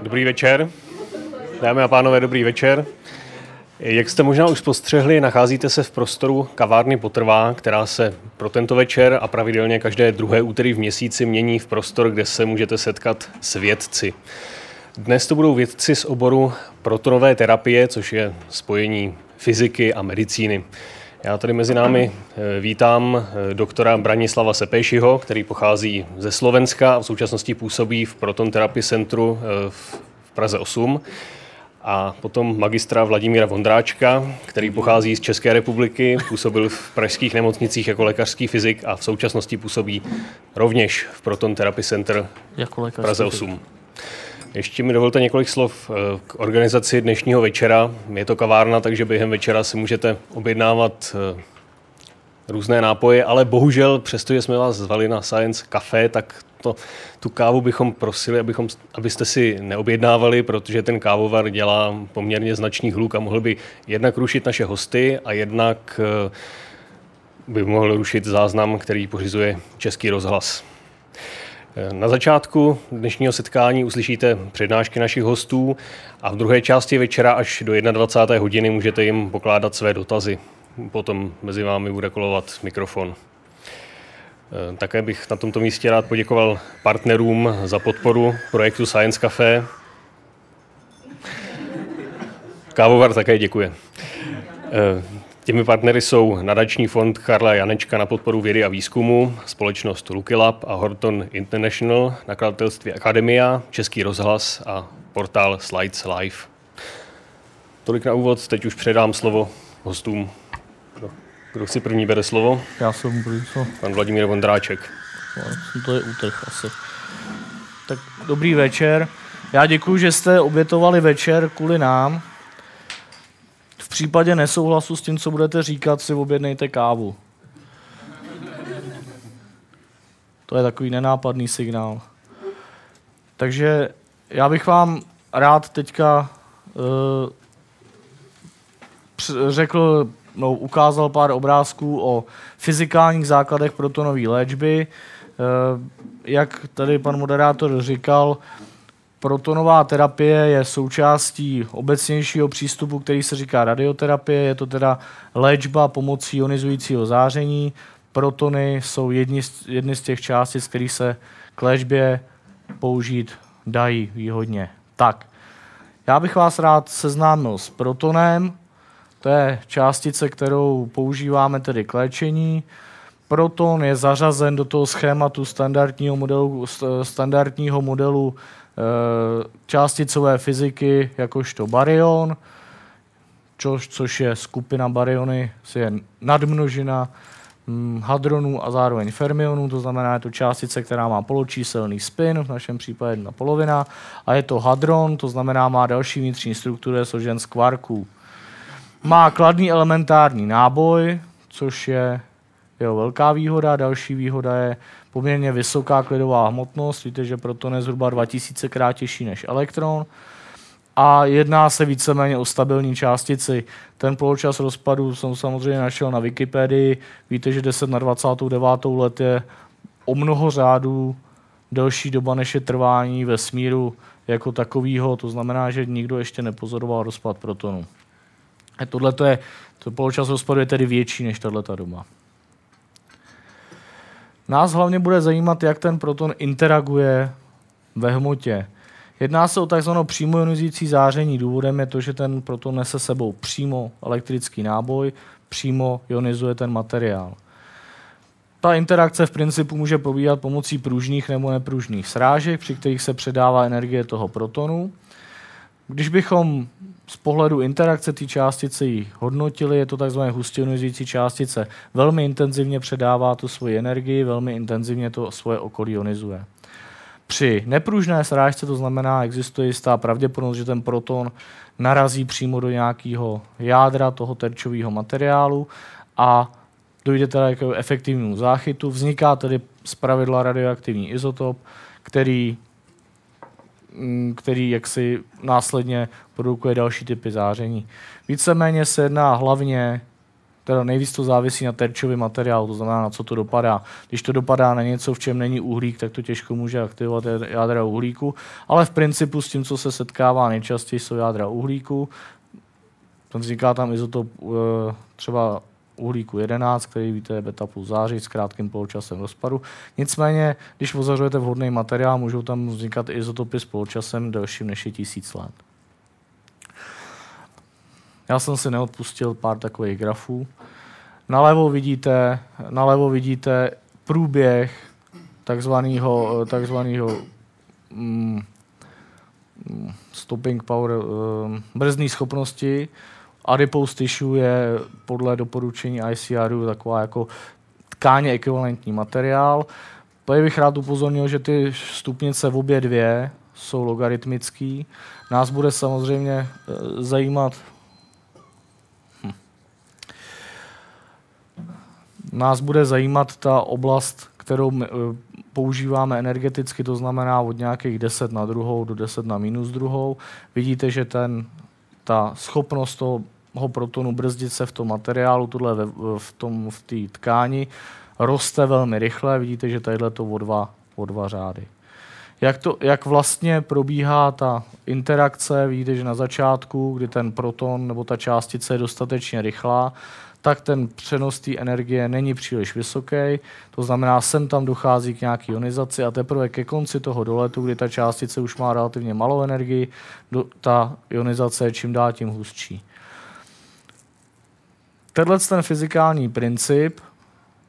Dobrý večer. Dámy a pánové, dobrý večer. Jak jste možná už postřehli, nacházíte se v prostoru kavárny Potrvá, která se pro tento večer a pravidelně každé druhé úterý v měsíci mění v prostor, kde se můžete setkat s vědci. Dnes to budou vědci z oboru protonové terapie, což je spojení fyziky a medicíny. Já tady mezi námi eh, vítám eh, doktora Branislava Sepejšiho, který pochází ze Slovenska a v současnosti působí v Proton Therapy Centru eh, v Praze 8. A potom magistra Vladimíra Vondráčka, který pochází z České republiky, působil v pražských nemocnicích jako lékařský fyzik a v současnosti působí rovněž v Proton Therapy Center jako v Praze 8. Ještě mi dovolte několik slov eh, k organizaci dnešního večera. Je to kavárna, takže během večera si můžete objednávat eh, různé nápoje, ale bohužel, přestože jsme vás zvali na Science Café, tak to, tu kávu bychom prosili, abychom, abyste si neobjednávali, protože ten kávovar dělá poměrně značný hluk a mohl by jednak rušit naše hosty a jednak eh, by mohl rušit záznam, který pořizuje Český rozhlas. Na začátku dnešního setkání uslyšíte přednášky našich hostů a v druhé části večera až do 21. hodiny můžete jim pokládat své dotazy. Potom mezi vámi bude kolovat mikrofon. Eh, také bych na tomto místě rád poděkoval partnerům za podporu projektu Science Café. Kávovar také děkuje. Těmi partnery jsou nadační fond Karla Janečka na podporu vědy a výzkumu, společnost Lucky Lab a Horton International, nakladatelství Akademia, Český rozhlas a portál Slides Live. Tolik na úvod, teď už předám slovo hostům. Kdo, kdo si první bere slovo? Já jsem první Pan Vladimír Vondráček. No, to je útrh asi. Tak dobrý večer. Já děkuji, že jste obětovali večer kvůli nám případě nesouhlasu s tím, co budete říkat, si objednejte kávu. To je takový nenápadný signál. Takže já bych vám rád teďka uh, řekl, no, ukázal pár obrázků o fyzikálních základech protonové léčby. Uh, jak tady pan moderátor říkal, Protonová terapie je součástí obecnějšího přístupu, který se říká radioterapie. Je to teda léčba pomocí ionizujícího záření. Protony jsou jedni z, jedny z těch částic, které se k léčbě použít dají výhodně. Tak, já bych vás rád seznámil s protonem. To je částice, kterou používáme tedy k léčení. Proton je zařazen do toho schématu standardního modelu, standardního modelu částicové fyziky jakožto baryon, což, což je skupina baryony, je nadmnožina hm, hadronů a zároveň fermionů, to znamená, je to částice, která má poločíselný spin, v našem případě jedna polovina, a je to hadron, to znamená, má další vnitřní strukturu, je složen z kvarků. Má kladný elementární náboj, což je jeho velká výhoda. Další výhoda je poměrně vysoká klidová hmotnost. Víte, že proton je zhruba 2000 krát těžší než elektron. A jedná se víceméně o stabilní částici. Ten poločas rozpadu jsem samozřejmě našel na Wikipedii. Víte, že 10 na 29. let je o mnoho řádů delší doba, než je trvání ve smíru jako takového. To znamená, že nikdo ještě nepozoroval rozpad protonu. Tohle je, to poločas rozpadu je tedy větší než tato doba. Nás hlavně bude zajímat, jak ten proton interaguje ve hmotě. Jedná se o tzv. přímo ionizující záření. Důvodem je to, že ten proton nese sebou přímo elektrický náboj, přímo ionizuje ten materiál. Ta interakce v principu může probíhat pomocí pružných nebo nepružných srážek, při kterých se předává energie toho protonu. Když bychom z pohledu interakce té částice ji hodnotili, je to takzvané ionizující částice. Velmi intenzivně předává tu svoji energii, velmi intenzivně to svoje okolí ionizuje. Při nepružné srážce to znamená, existuje jistá pravděpodobnost, že ten proton narazí přímo do nějakého jádra toho terčového materiálu a dojde teda k efektivnímu záchytu. Vzniká tedy pravidla radioaktivní izotop, který který jaksi následně produkuje další typy záření. Víceméně se jedná hlavně teda nejvíc to závisí na terčový materiál, to znamená, na co to dopadá. Když to dopadá na něco, v čem není uhlík, tak to těžko může aktivovat jádra uhlíku, ale v principu s tím, co se setkává nejčastěji, jsou jádra uhlíku. Tam vzniká tam izotop eh, třeba uhlíku 11, který víte je beta plus zářit s krátkým poločasem rozpadu. Nicméně, když ozařujete vhodný materiál, můžou tam vznikat izotopy s poločasem delším než je tisíc let. Já jsem si neodpustil pár takových grafů. Nalevo vidíte, nalevo vidíte průběh takzvaného, takzvaného mm, stopping power, um, brzdní schopnosti. Adipose tissue je podle doporučení ICRu taková jako tkáně ekvivalentní materiál. Tady bych rád upozornil, že ty stupnice v obě dvě jsou logaritmický. Nás bude samozřejmě e, zajímat nás bude zajímat ta oblast, kterou eh, používáme energeticky, to znamená od nějakých 10 na druhou do 10 na minus druhou. Vidíte, že ten, ta schopnost toho protonu brzdit se v tom materiálu, tuhle ve, v tom v té tkáni, roste velmi rychle. Vidíte, že tadyhle to o dva, o dva řády. Jak, to, jak vlastně probíhá ta interakce, vidíte, že na začátku, kdy ten proton nebo ta částice je dostatečně rychlá, tak ten přenos té energie není příliš vysoký. To znamená, sem tam dochází k nějaké ionizaci a teprve ke konci toho doletu, kdy ta částice už má relativně malou energii, ta ionizace je čím dál tím hustší. Tenhle ten fyzikální princip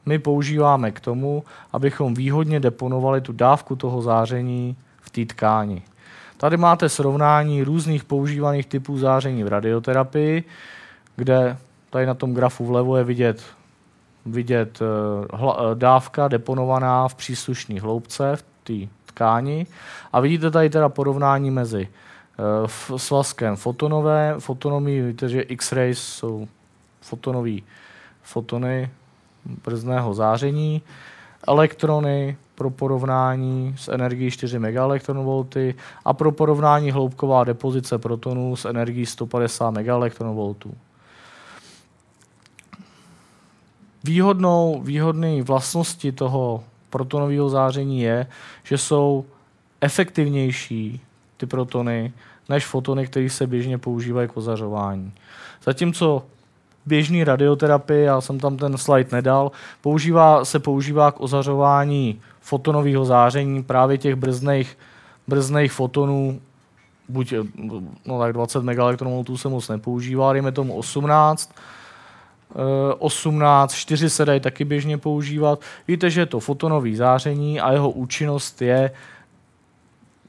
my používáme k tomu, abychom výhodně deponovali tu dávku toho záření v té tkáni. Tady máte srovnání různých používaných typů záření v radioterapii, kde Tady na tom grafu vlevo je vidět, vidět eh, hla, eh, dávka deponovaná v příslušné hloubce v té tkáni. A vidíte tady teda porovnání mezi uh, svazkem fotonové, fotonomí, víte, že X-rays jsou fotonové fotony brzdného záření, elektrony pro porovnání s energií 4 MeV a pro porovnání hloubková depozice protonů s energií 150 MeV. Výhodnou, výhodný vlastnosti toho protonového záření je, že jsou efektivnější ty protony než fotony, které se běžně používají k ozařování. Zatímco běžný radioterapie, já jsem tam ten slide nedal, používá, se používá k ozařování fotonového záření právě těch brzných, brzných fotonů, buď no tak 20 MeV se moc nepoužívá, dejme tomu 18, 18, 4 se dají taky běžně používat. Víte, že je to fotonový záření a jeho účinnost je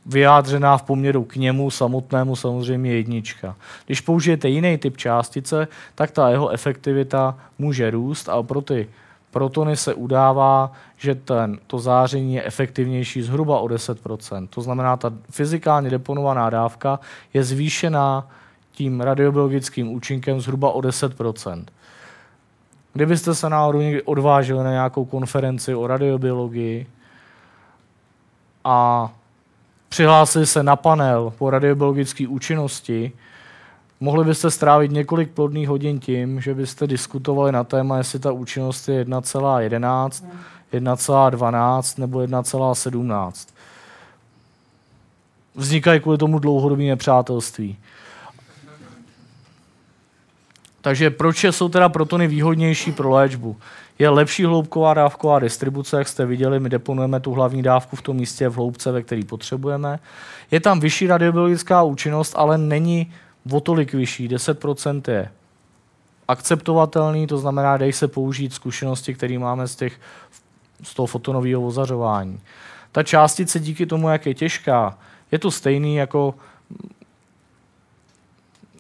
vyjádřená v poměru k němu samotnému samozřejmě jednička. Když použijete jiný typ částice, tak ta jeho efektivita může růst a pro ty protony se udává, že ten, to záření je efektivnější zhruba o 10%. To znamená, ta fyzikálně deponovaná dávka je zvýšená tím radiobiologickým účinkem zhruba o 10%. Kdybyste se náhodou někdy odvážili na nějakou konferenci o radiobiologii a přihlásili se na panel po radiobiologické účinnosti, mohli byste strávit několik plodných hodin tím, že byste diskutovali na téma, jestli ta účinnost je 1,11, 1,12 nebo 1,17. Vznikají kvůli tomu dlouhodobé nepřátelství. Takže proč jsou teda protony výhodnější pro léčbu? Je lepší hloubková dávková distribuce, jak jste viděli, my deponujeme tu hlavní dávku v tom místě v hloubce, ve který potřebujeme. Je tam vyšší radiobiologická účinnost, ale není o tolik vyšší, 10% je akceptovatelný, to znamená, dej se použít zkušenosti, které máme z, těch, z toho fotonového ozařování. Ta částice díky tomu, jak je těžká, je to stejný jako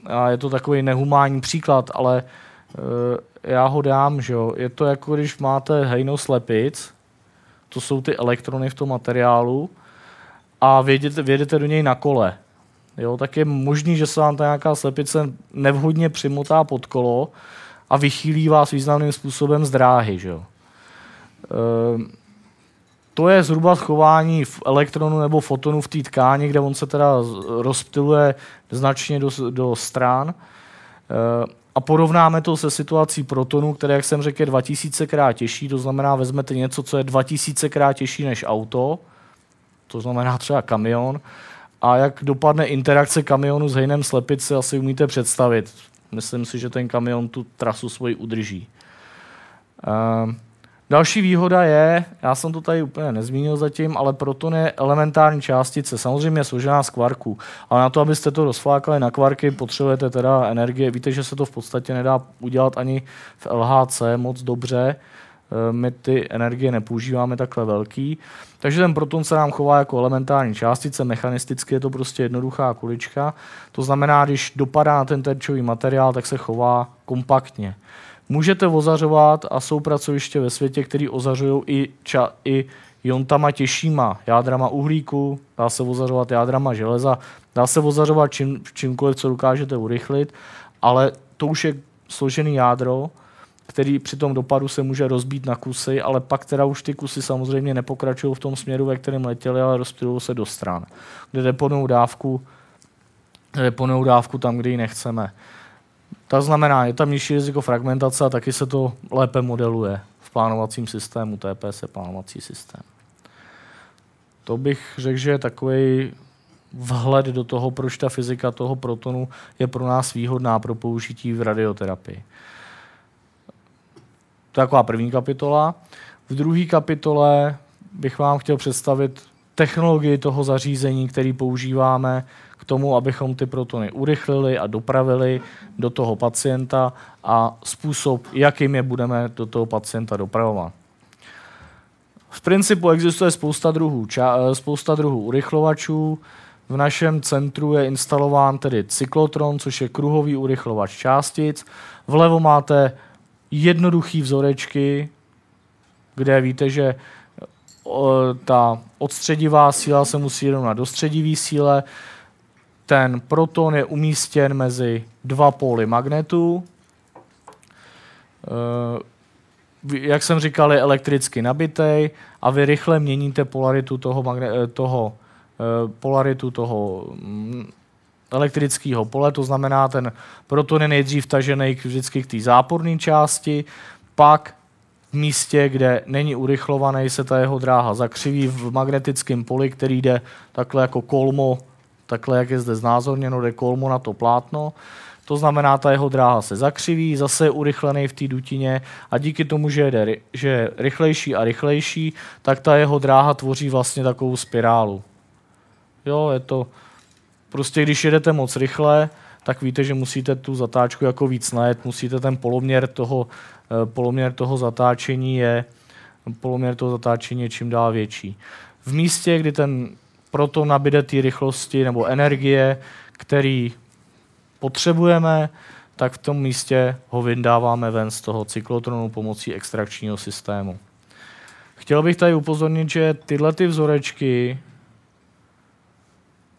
a je to takový nehumánní příklad, ale uh, já ho dám, že jo. Je to jako když máte hejno slepic, to jsou ty elektrony v tom materiálu, a věděte, vědete do něj na kole. Jo, tak je možný, že se vám ta nějaká slepice nevhodně přimotá pod kolo a vychýlí vás významným způsobem z dráhy. Že jo. Uh, to je zhruba schování v elektronu nebo fotonu v té tkáni, kde on se teda rozptiluje značně do, do stran. Eh, a porovnáme to se situací protonu, které, jak jsem řekl, je 2000 krát těžší, to znamená, vezmete něco, co je 2000 krát těžší než auto, to znamená třeba kamion, a jak dopadne interakce kamionu s hejnem slepic, si asi umíte představit. Myslím si, že ten kamion tu trasu svoji udrží. Uh, Další výhoda je, já jsem to tady úplně nezmínil zatím, ale proton je elementární částice, samozřejmě je složená z kvarků, ale na to, abyste to rozflákali na kvarky, potřebujete teda energie. Víte, že se to v podstatě nedá udělat ani v LHC moc dobře, eh, my ty energie nepoužíváme takhle velký. Takže ten proton se nám chová jako elementární částice, mechanisticky je to prostě jednoduchá kulička. To znamená, když dopadá na ten terčový materiál, tak se chová kompaktně. Můžete ozařovat a jsou pracoviště ve světě, které ozařují i, ča, i jontama těžšíma, jádrama uhlíku, dá se ozařovat jádrama železa, dá se ozařovat čím, čímkoliv, co dokážete urychlit, ale to už je složený jádro, který při tom dopadu se může rozbít na kusy, ale pak teda už ty kusy samozřejmě nepokračují v tom směru, ve kterém letěli, ale rozptylují se do stran, kde deponují dávku, deponují dávku tam, kde ji nechceme. To znamená, je tam nižší riziko fragmentace a taky se to lépe modeluje v plánovacím systému, TPS je plánovací systém. To bych řekl, že je takový vhled do toho, proč ta fyzika toho protonu je pro nás výhodná pro použití v radioterapii. To je taková první kapitola. V druhé kapitole bych vám chtěl představit technologii toho zařízení, který používáme tomu, abychom ty protony urychlili a dopravili do toho pacienta a způsob, jakým je budeme do toho pacienta dopravovat. V principu existuje spousta druhů, ča, spousta druhů urychlovačů. V našem centru je instalován tedy cyklotron, což je kruhový urychlovač částic. Vlevo máte jednoduchý vzorečky, kde víte, že ta odstředivá síla se musí rovnat do středivý síle. Ten proton je umístěn mezi dva póly magnetu. Eh, jak jsem říkal, je elektricky nabitý a vy rychle měníte polaritu toho, magne- eh, toho, eh, polaritu toho mm, elektrického pole, to znamená, ten proton je nejdřív tažený vždycky k té záporné části, pak v místě, kde není urychlovaný, se ta jeho dráha zakřiví v magnetickém poli, který jde takhle jako kolmo, takhle jak je zde znázorněno, jde kolmo na to plátno. To znamená, ta jeho dráha se zakřiví, zase je urychlený v té dutině a díky tomu, že, jde, že je rychlejší a rychlejší, tak ta jeho dráha tvoří vlastně takovou spirálu. Jo, je to prostě, když jedete moc rychle, tak víte, že musíte tu zatáčku jako víc najet, musíte ten poloměr toho, eh, poloměr toho zatáčení je poloměr toho zatáčení je čím dál větší. V místě, kdy ten proto nabide té rychlosti nebo energie, který potřebujeme, tak v tom místě ho vydáváme ven z toho cyklotronu pomocí extrakčního systému. Chtěl bych tady upozornit, že tyhle ty vzorečky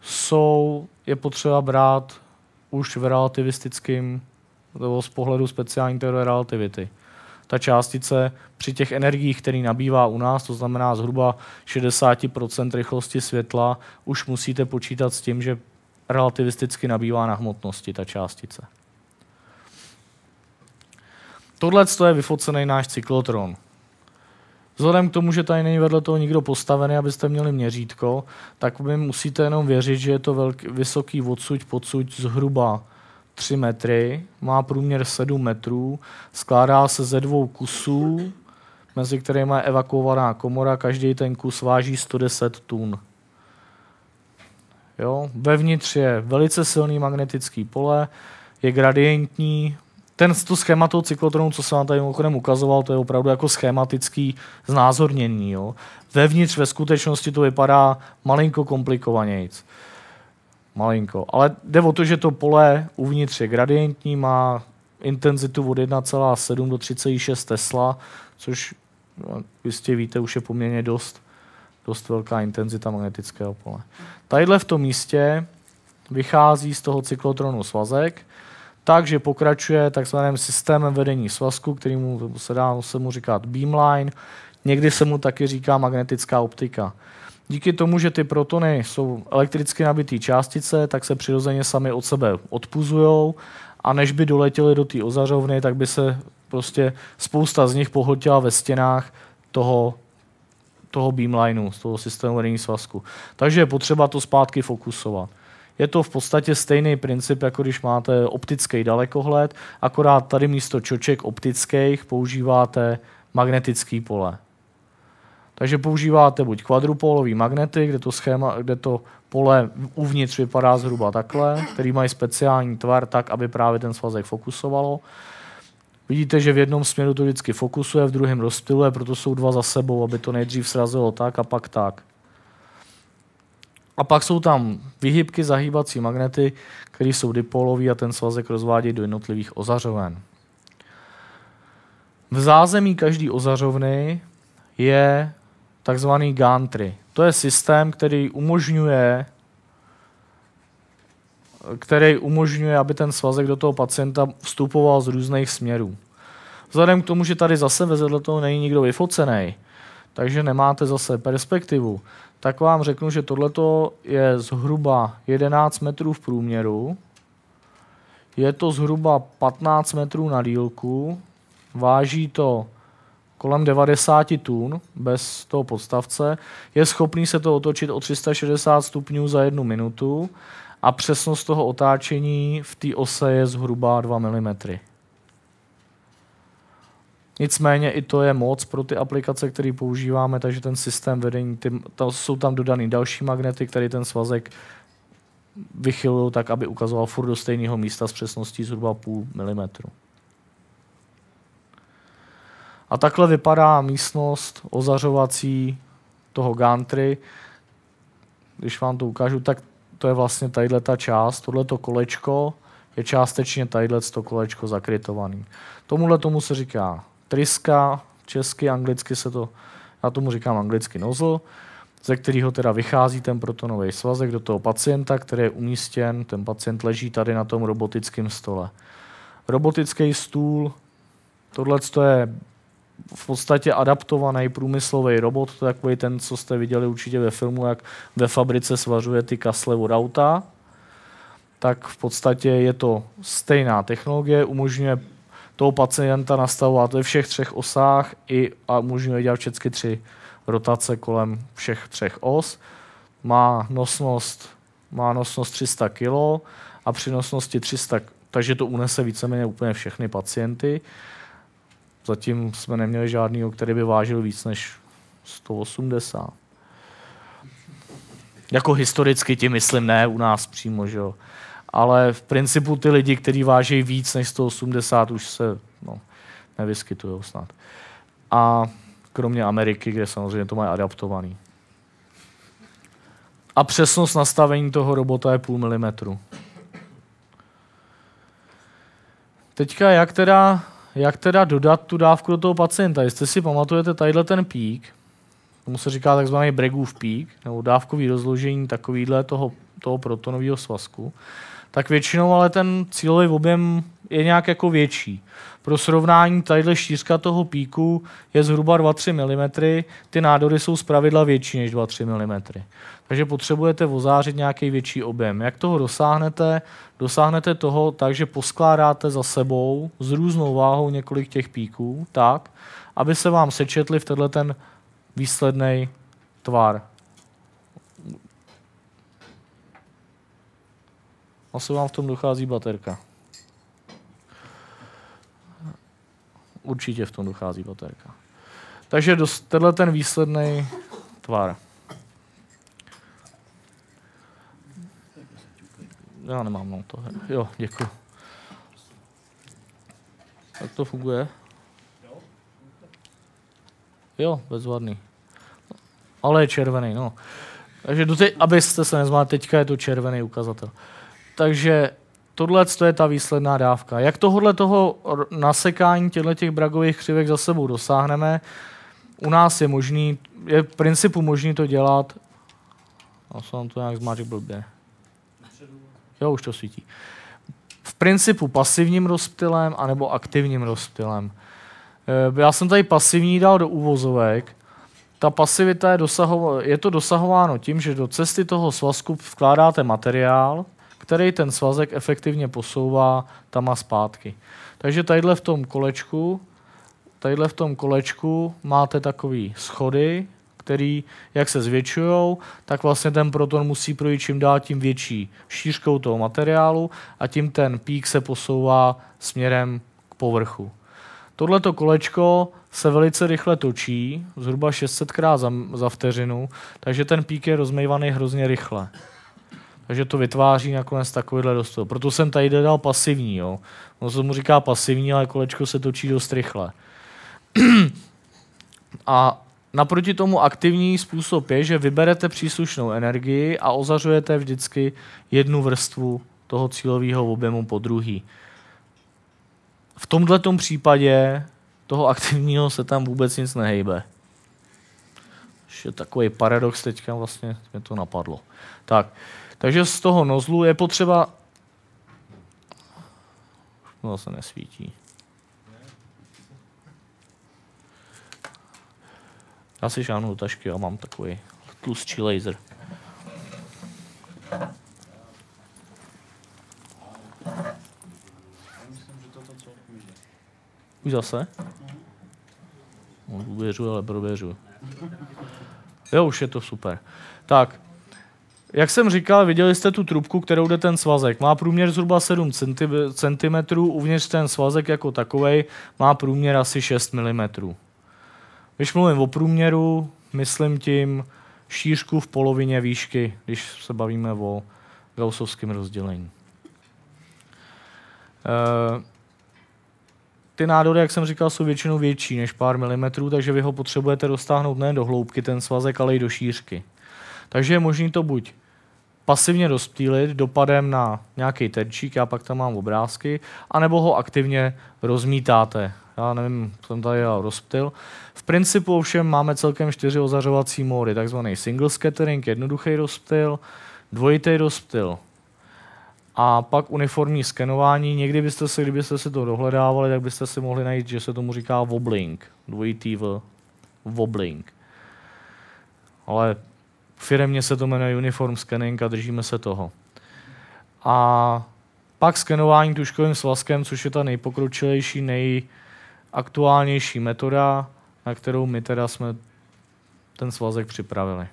jsou, je potřeba brát už v relativistickém, nebo z pohledu speciální teorie relativity. Ta částice při těch energiích, které nabývá u nás, to znamená zhruba 60% rychlosti světla, už musíte počítat s tím, že relativisticky nabývá na hmotnosti ta částice. Tohle je vyfocený náš cyklotron. Vzhledem k tomu, že tady není vedle toho nikdo postavený, abyste měli měřítko, tak vy musíte jenom věřit, že je to velký, vysoký odsuť, podsuť zhruba 3 metry, má průměr 7 metrů, skládá se ze dvou kusů, mezi kterými je evakuovaná komora, každý ten kus váží 110 tun. Jo? Vevnitř je velice silný magnetický pole, je gradientní, ten tu schéma toho cyklotronu, co jsem vám tady mimochodem ukazoval, to je opravdu jako schematický znázornění. Jo. Vevnitř ve skutečnosti to vypadá malinko komplikovanějc. Malinko. Ale jde o to, že to pole uvnitř je gradientní, má intenzitu od 1,7 do 3,6 Tesla, což no, jistě víte, už je poměrně dost, dost velká intenzita magnetického pole. Tadyhle v tom místě vychází z toho cyklotronu svazek, takže pokračuje takzvaným systémem vedení svazku, kterýmu se dá se mu říkat beamline, někdy se mu taky říká magnetická optika. Díky tomu, že ty protony jsou elektricky nabité částice, tak se přirozeně sami od sebe odpuzují a než by doletěli do té ozařovny, tak by se prostě spousta z nich pohltila ve stěnách toho, toho beamlineu, z toho systému vedení svazku. Takže je potřeba to zpátky fokusovat. Je to v podstatě stejný princip, jako když máte optický dalekohled, akorát tady místo čoček optických používáte magnetický pole. Takže používáte buď kvadrupolový magnety, kde to, schéma, kde to pole uvnitř vypadá zhruba takhle, který mají speciální tvar tak, aby právě ten svazek fokusovalo. Vidíte, že v jednom směru to vždycky fokusuje, v druhém rozptyluje, proto jsou dva za sebou, aby to nejdřív srazilo tak a pak tak. A pak jsou tam vyhybky, zahýbací magnety, které jsou dipolové a ten svazek rozvádí do jednotlivých ozařoven. V zázemí každé ozařovny je takzvaný gantry. To je systém, který umožňuje který umožňuje, aby ten svazek do toho pacienta vstupoval z různých směrů. Vzhledem k tomu, že tady zase vedle toho není nikdo vyfocený, takže nemáte zase perspektivu, tak vám řeknu, že tohleto je zhruba 11 metrů v průměru, je to zhruba 15 metrů na dílku, váží to kolem 90 tun bez toho podstavce, je schopný se to otočit o 360 stupňů za jednu minutu a přesnost toho otáčení v té ose je zhruba 2 mm. Nicméně i to je moc pro ty aplikace, které používáme, takže ten systém vedení, ty, to jsou tam dodaný další magnety, které ten svazek vychylují tak, aby ukazoval furt do stejného místa s přesností zhruba půl milimetru. A takhle vypadá místnost ozařovací toho gantry. Když vám to ukážu, tak to je vlastně tadyhle ta část, tohleto kolečko je částečně tadyhle to kolečko zakrytovaný. Tomuhle tomu se říká tryska, česky, anglicky se to, já tomu říkám anglicky nozzle, ze kterého teda vychází ten protonový svazek do toho pacienta, který je umístěn, ten pacient leží tady na tom robotickém stole. Robotický stůl, tohle je v podstatě adaptovaný průmyslový robot, to je takový ten, co jste viděli určitě ve filmu, jak ve fabrice svařuje ty kasle od auta, tak v podstatě je to stejná technologie, umožňuje toho pacienta nastavovat ve všech třech osách i, a umožňuje dělat všechny tři rotace kolem všech třech os. Má nosnost, má nosnost 300 kg a při nosnosti 300 takže to unese víceméně úplně všechny pacienty. Zatím jsme neměli žádný, který by vážil víc než 180. Jako historicky ti myslím, ne u nás přímo, že jo. Ale v principu ty lidi, kteří váží víc než 180, už se no, nevyskytují snad. A kromě Ameriky, kde samozřejmě to mají adaptovaný. A přesnost nastavení toho robota je půl milimetru. Teďka jak teda jak teda dodat tu dávku do toho pacienta. Jestli si pamatujete tadyhle ten pík, tomu se říká takzvaný Bregův pík, nebo dávkový rozložení takovýhle toho, toho protonového svazku, tak většinou ale ten cílový objem je nějak jako větší. Pro srovnání tadyhle šířka toho píku je zhruba 2-3 mm, ty nádory jsou zpravidla větší než 2-3 mm. Takže potřebujete ozářit nějaký větší objem. Jak toho dosáhnete? Dosáhnete toho tak, že poskládáte za sebou s různou váhou několik těch píků, tak, aby se vám sečetli v tenhle ten výsledný tvar. Asi vám v tom dochází baterka. Určitě v tom dochází baterka. Takže tenhle ten výsledný tvar. Já nemám no to. Jo, děkuji. Jak to funguje? Jo, bezvadný. Ale je červený, no. Takže doteď, abyste se nezvali, teďka je to červený ukazatel. Takže tohle je ta výsledná dávka. Jak tohle toho nasekání těchto těch bragových křivek za sebou dosáhneme? U nás je možný, je v principu možný to dělat, a jsem to nějak zmáček blbě. Jo, už to svítí. V principu pasivním rozptylem anebo aktivním rozptylem. Eh, já jsem tady pasivní dal do úvozovek. Ta pasivita je, dosahovo- je to dosahováno tím, že do cesty toho svazku vkládáte materiál, který ten svazek efektivně posouvá tam a zpátky. Takže tadyhle v tom kolečku, tadyhle v tom kolečku máte takový schody, který, jak se zvětšují, tak vlastně ten proton musí projít čím dál tím větší šířkou toho materiálu a tím ten pík se posouvá směrem k povrchu. Tohleto kolečko se velice rychle točí, zhruba 600 krát za, za vteřinu, takže ten pík je rozmejvaný hrozně rychle. Takže to vytváří nakonec takovýhle dostal. Proto jsem tady dal pasivní. Jo. No se mu říká pasivní, ale kolečko se točí dost rychle. A naproti tomu aktivní způsob je, že vyberete příslušnou energii a ozařujete vždycky jednu vrstvu toho cílového objemu po druhý. V tomto případě toho aktivního se tam vůbec nic nehejbe. Je takový paradox teďka vlastně mě to napadlo. Tak, takže z toho nozlu je potřeba... No se nesvítí. Já si do tašky a mám takový tlustší laser. Už zase? Uvěřu, ale prověřu. Jo, už je to super. Tak, jak jsem říkal, viděli jste tu trubku, kterou jde ten svazek. Má průměr zhruba 7 cm, uvnitř ten svazek jako takový má průměr asi 6 mm. Když mluvím o průměru, myslím tím šířku v polovině výšky, když se bavíme o gaussovském rozdělení. E ty nádory, jak jsem říkal, jsou většinou větší než pár milimetrů, takže vy ho potřebujete roztáhnout ne do hloubky ten svazek, ale i do šířky. Takže je možné to buď pasivně rozptýlit dopadem na nějaký terčík, já pak tam mám obrázky, anebo ho aktivně rozmítáte. Já nevím, jsem tady já rozptyl. V principu ovšem máme celkem čtyři ozařovací módy, takzvaný single scattering, jednoduchý rozptyl, dvojitý rozptyl, a pak uniformní skenování. Někdy byste se, kdybyste si to dohledávali, tak byste si mohli najít, že se tomu říká wobbling, dvojitý v wobbling. Ale firemně se to jmenuje uniform scanning a držíme se toho. A pak skenování tuškovým svazkem, což je ta nejpokročilejší, nejaktuálnější metoda, na kterou my teda jsme ten svazek připravili.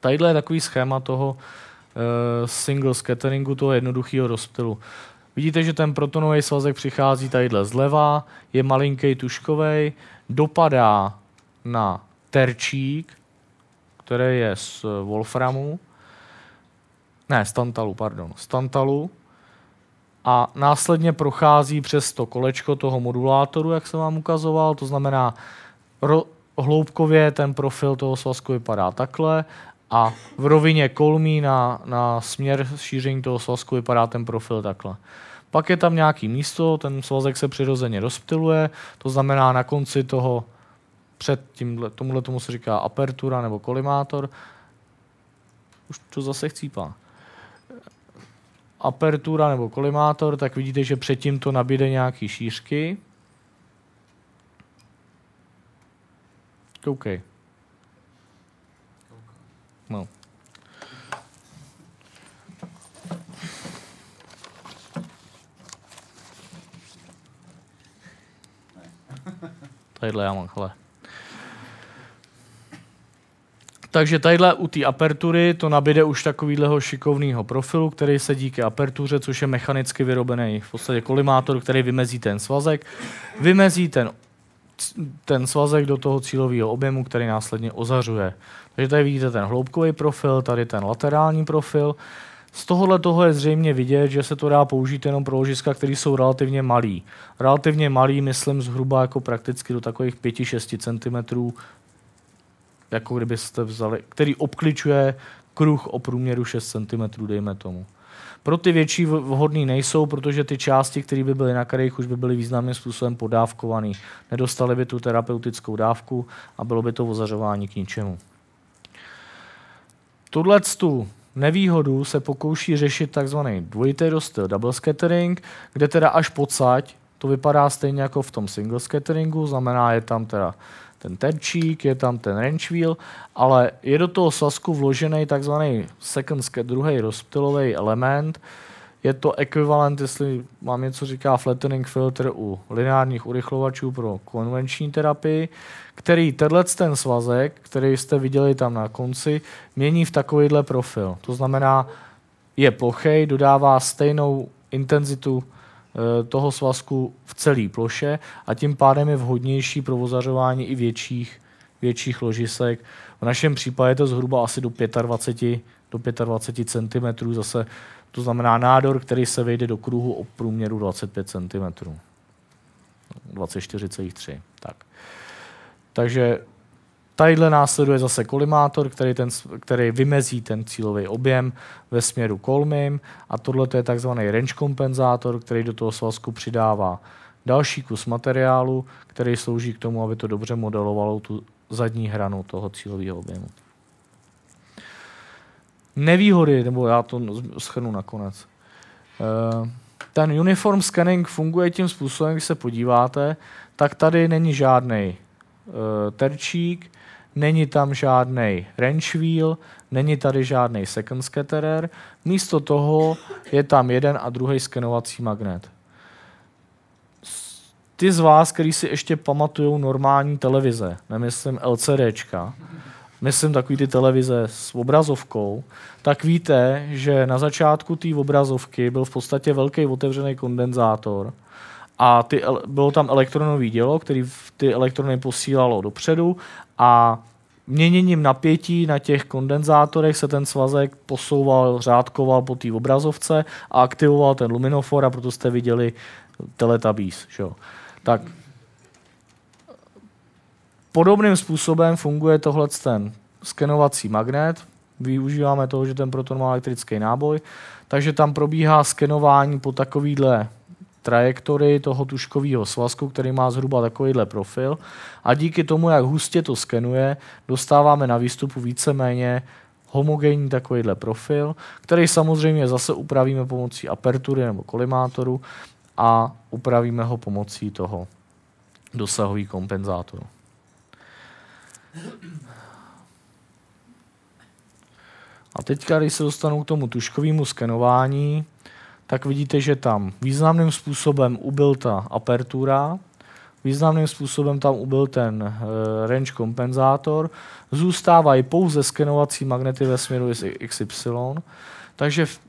Tadyhle je takový schéma toho, Eh, single scatteringu toho jednoduchého rozptylu. Vidíte, že ten protonový svazek přichází tadyhle zleva, je malinký tuškový, dopadá na terčík, který je z Wolframu, ne, z tantalu, pardon, z tantalu, a následně prochází přes to kolečko toho modulátoru, jak jsem vám ukazoval, to znamená, ro- hloubkově ten profil toho svazku vypadá takhle. A v rovině kolmí na, na směr šíření toho svazku vypadá ten profil takhle. Pak je tam nějaký místo, ten svazek se přirozeně rozptiluje, to znamená na konci toho, před tímhle, tomuhle tomu se říká apertura nebo kolimátor. Už to zase chcípá. Apertura nebo kolimátor, tak vidíte, že předtím to nabíde nějaký šířky. Koukej. No. Tadyhle já mám, hele. Takže tadyhle u té apertury to nabide už takovýhleho šikovného profilu, který se díky apertuře, což je mechanicky vyrobený v podstatě kolimátor, který vymezí ten svazek, vymezí ten, ten svazek do toho cílového objemu, který následně ozařuje. Takže tady vidíte ten hloubkový profil, tady ten laterální profil. Z tohohle toho je zřejmě vidět, že se to dá použít jenom pro ložiska, které jsou relativně malý. Relativně malý, myslím zhruba jako prakticky do takových 5-6 cm, jako kdybyste vzali, který obkličuje kruh o průměru 6 cm, dejme tomu. Pro ty větší vhodný nejsou, protože ty části, které by byly na kterých už by byly významným způsobem podávkované. Nedostali by tu terapeutickou dávku a bylo by to ozařování k ničemu. Tuhle tu nevýhodu se pokouší řešit takzvaný dvojitý rozstyl double scattering, kde teda až pocať to vypadá stejně jako v tom single scatteringu, znamená je tam teda ten terčík, je tam ten range wheel, ale je do toho svazku vložený takzvaný second druhý rozptylový element, je to ekvivalent, jestli mám něco říká flattening filter u lineárních urychlovačů pro konvenční terapii, který tenhle ten svazek, který jste viděli tam na konci, mění v takovýhle profil. To znamená, je plochej, dodává stejnou intenzitu toho svazku v celé ploše a tím pádem je vhodnější pro ozařování i větších, větších ložisek. V našem případě je to zhruba asi do 25, do 25 cm, zase to znamená nádor, který se vejde do kruhu o průměru 25 cm. 24,3. Tak. Takže tadyhle následuje zase kolimátor, který, ten, který vymezí ten cílový objem ve směru kolmím a tohle je takzvaný range kompenzátor, který do toho svazku přidává další kus materiálu, který slouží k tomu, aby to dobře modelovalo tu zadní hranu toho cílového objemu. Nevýhody, nebo já to schrnu nakonec. Eh, ten uniform scanning funguje tím způsobem, když se podíváte, tak tady není žádný eh, terčík, není tam žádný range wheel, není tady žádný second scatterer, místo toho je tam jeden a druhý skenovací magnet. Ty z vás, kteří si ještě pamatují normální televize, nemyslím LCDčka, myslím takový ty televize s obrazovkou, tak víte, že na začátku té obrazovky byl v podstatě velký otevřený kondenzátor a ty, bylo tam elektronový dělo, který ty elektrony posílalo dopředu a měněním napětí na těch kondenzátorech se ten svazek posouval, řádkoval po té obrazovce a aktivoval ten luminofor a proto jste viděli Teletubbies. Že? Tak Podobným způsobem funguje tohle ten skenovací magnet. Využíváme toho, že ten proton má elektrický náboj, takže tam probíhá skenování po takovýhle trajektorii toho tuškového svazku, který má zhruba takovýhle profil. A díky tomu, jak hustě to skenuje, dostáváme na výstupu víceméně homogenní takovýhle profil, který samozřejmě zase upravíme pomocí apertury nebo kolimátoru a upravíme ho pomocí toho dosahový kompenzátoru. A teďka, když se dostanu k tomu tuškovému skenování, tak vidíte, že tam významným způsobem ubyl ta apertura, významným způsobem tam ubyl ten uh, range kompenzátor, zůstávají pouze skenovací magnety ve směru XY, takže v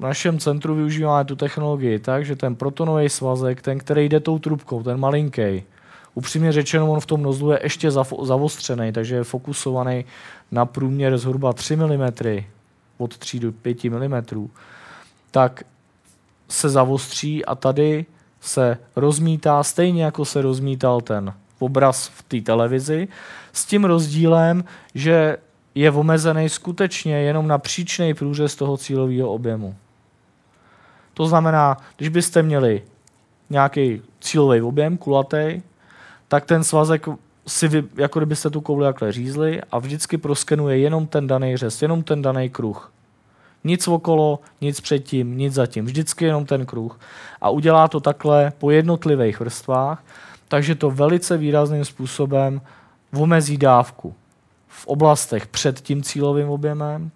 našem centru využíváme tu technologii tak, že ten protonový svazek, ten, který jde tou trubkou, ten malinký, upřímně řečeno, on v tom nozlu je ještě zavostřený, takže je fokusovaný na průměr zhruba 3 mm, od 3 do 5 mm, tak se zavostří a tady se rozmítá stejně, jako se rozmítal ten obraz v té televizi, s tím rozdílem, že je omezený skutečně jenom na příčný průřez toho cílového objemu. To znamená, když byste měli nějaký cílový objem, kulatý, tak ten svazek si vy, jako kdybyste tu kouli jakhle řízli a vždycky proskenuje jenom ten daný řez, jenom ten daný kruh. Nic okolo, nic předtím, nic zatím. Vždycky jenom ten kruh. A udělá to takhle po jednotlivých vrstvách, takže to velice výrazným způsobem omezí dávku v oblastech před tím cílovým objemem.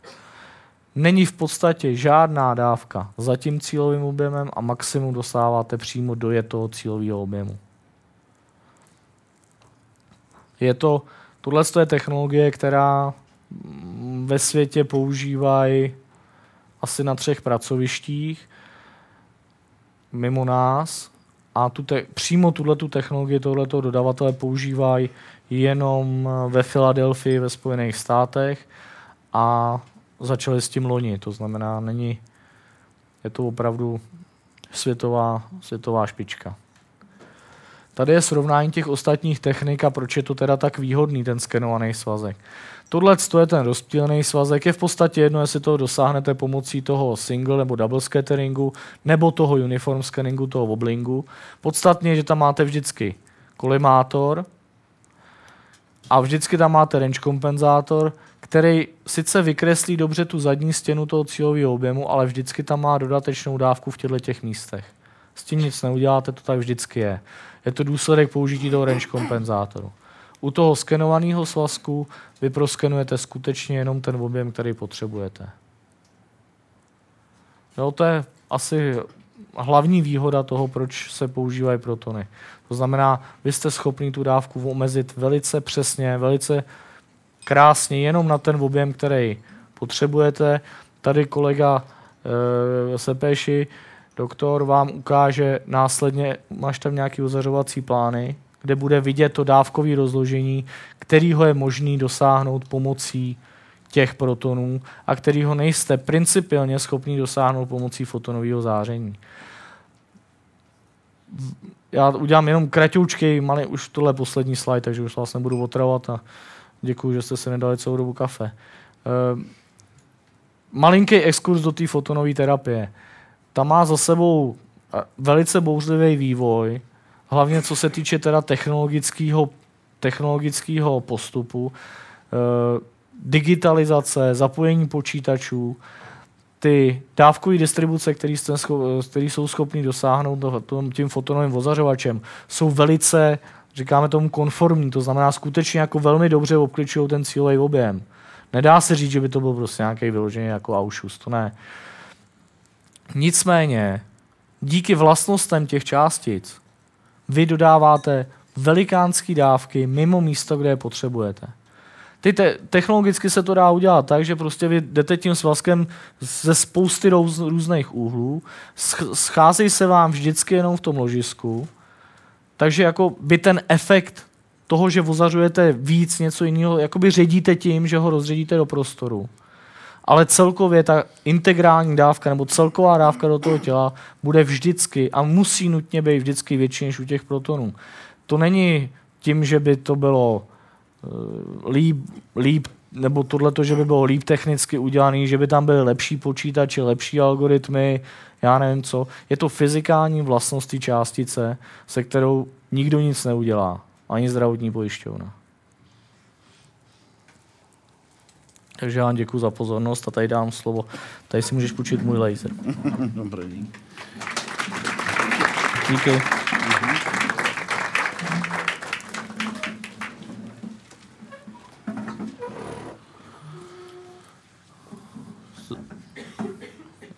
Není v podstatě žádná dávka za tím cílovým objemem a maximum dostáváte přímo do je toho cílového objemu. Je to, tohle je technologie, která ve světě používají asi na třech pracovištích mimo nás a tu te, přímo tuhle technologii tohleto dodavatele používají jenom ve Filadelfii ve Spojených státech a začali s tím loni. To znamená, není, je to opravdu světová, světová špička. Tady je srovnání těch ostatních technik a proč je to teda tak výhodný, ten skenovaný svazek. Tohle je ten rozptýlený svazek. Je v podstatě jedno, jestli to dosáhnete pomocí toho single nebo double scatteringu, nebo toho uniform scanningu, toho woblingu. Podstatně, že tam máte vždycky kolimátor a vždycky tam máte range kompenzátor, který sice vykreslí dobře tu zadní stěnu toho cílového objemu, ale vždycky tam má dodatečnou dávku v těchto těch místech S tím nic neuděláte, to tak vždycky je. Je to důsledek použití toho range kompenzátoru. U toho skenovaného svazku vy proskenujete skutečně jenom ten objem, který potřebujete. Jo, to je asi hlavní výhoda toho, proč se používají protony. To znamená, vy jste schopni tu dávku omezit velice přesně, velice krásně, jenom na ten objem, který potřebujete. Tady kolega e, Sepeši, doktor, vám ukáže následně, máš tam nějaký ozařovací plány, kde bude vidět to dávkové rozložení, kterýho je možný dosáhnout pomocí těch protonů a kterýho nejste principiálně schopni dosáhnout pomocí fotonového záření. Já udělám jenom kratoučkej, malý, už tohle poslední slide, takže už vás nebudu otravovat a děkuji, že jste si nedali celou dobu kafe. E, malinký exkurs do té fotonové terapie. Ta má za sebou eh, velice bouřlivý vývoj, hlavně co se týče teda technologického, technologického postupu, e, digitalizace, zapojení počítačů, ty dávkové distribuce, které jsou schopni dosáhnout tím fotonovým ozařovačem, jsou velice, říkáme tomu, konformní. To znamená, skutečně jako velmi dobře obkličují ten cílový objem. Nedá se říct, že by to byl prostě nějaký vyložený jako aušus, to ne. Nicméně, díky vlastnostem těch částic, vy dodáváte velikánské dávky mimo místo, kde je potřebujete. Ty te- technologicky se to dá udělat tak, že prostě vy jdete tím svazkem ze spousty roz, různých úhlů, scházejí se vám vždycky jenom v tom ložisku, takže jako by ten efekt toho, že ozařujete víc něco jiného, jakoby ředíte tím, že ho rozředíte do prostoru. Ale celkově ta integrální dávka nebo celková dávka do toho těla bude vždycky a musí nutně být vždycky větší než u těch protonů. To není tím, že by to bylo Eh, líp, líp nebo tohle, že by bylo líp technicky udělaný, že by tam byly lepší počítače, lepší algoritmy, já nevím co. Je to fyzikální vlastnost té částice, se kterou nikdo nic neudělá, ani zdravotní pojišťovna. Takže já vám děkuji za pozornost a tady dám slovo. Tady si můžeš půjčit můj laser. Dobrý, díky. Díky.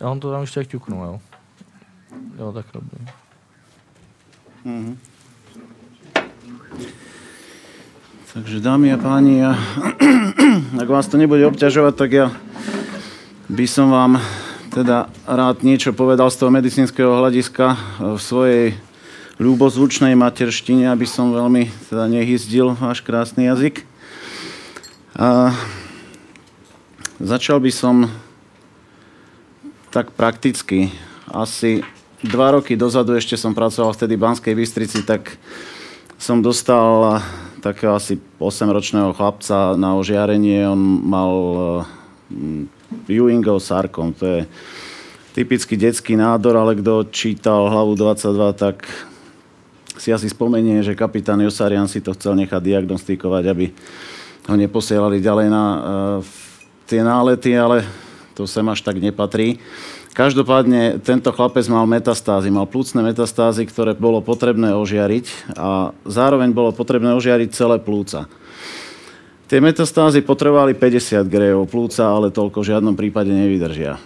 Já vám to tam ještě ťuknu, jo. Jo, tak dobrý. Mm-hmm. Takže dámy a páni, ja, ak vás to nebude obťažovať, tak ja by som vám teda rád niečo povedal z toho medicínskeho hľadiska v svojej ľúbozvučnej materštine, aby som veľmi teda nehyzdil váš krásny jazyk. A začal by som tak prakticky. Asi dva roky dozadu, ešte som pracoval vtedy v Banskej Bystrici, tak som dostal takého asi 8-ročného chlapca na ožiarenie. On mal uh, Ewingov sarkom. To je typický detský nádor, ale kto čítal hlavu 22, tak si asi spomenie, že kapitán Josarian si to chcel nechať diagnostikovať, aby ho neposielali ďalej na uh, tie nálety, ale to sem až tak nepatrí. Každopádne tento chlapec mal metastázy, mal plúcne metastázy, ktoré bolo potrebné ožiariť a zároveň bolo potrebné ožiariť celé plúca. Tie metastázy potrebovali 50 grejov plúca, ale toľko v žiadnom prípade nevydržia.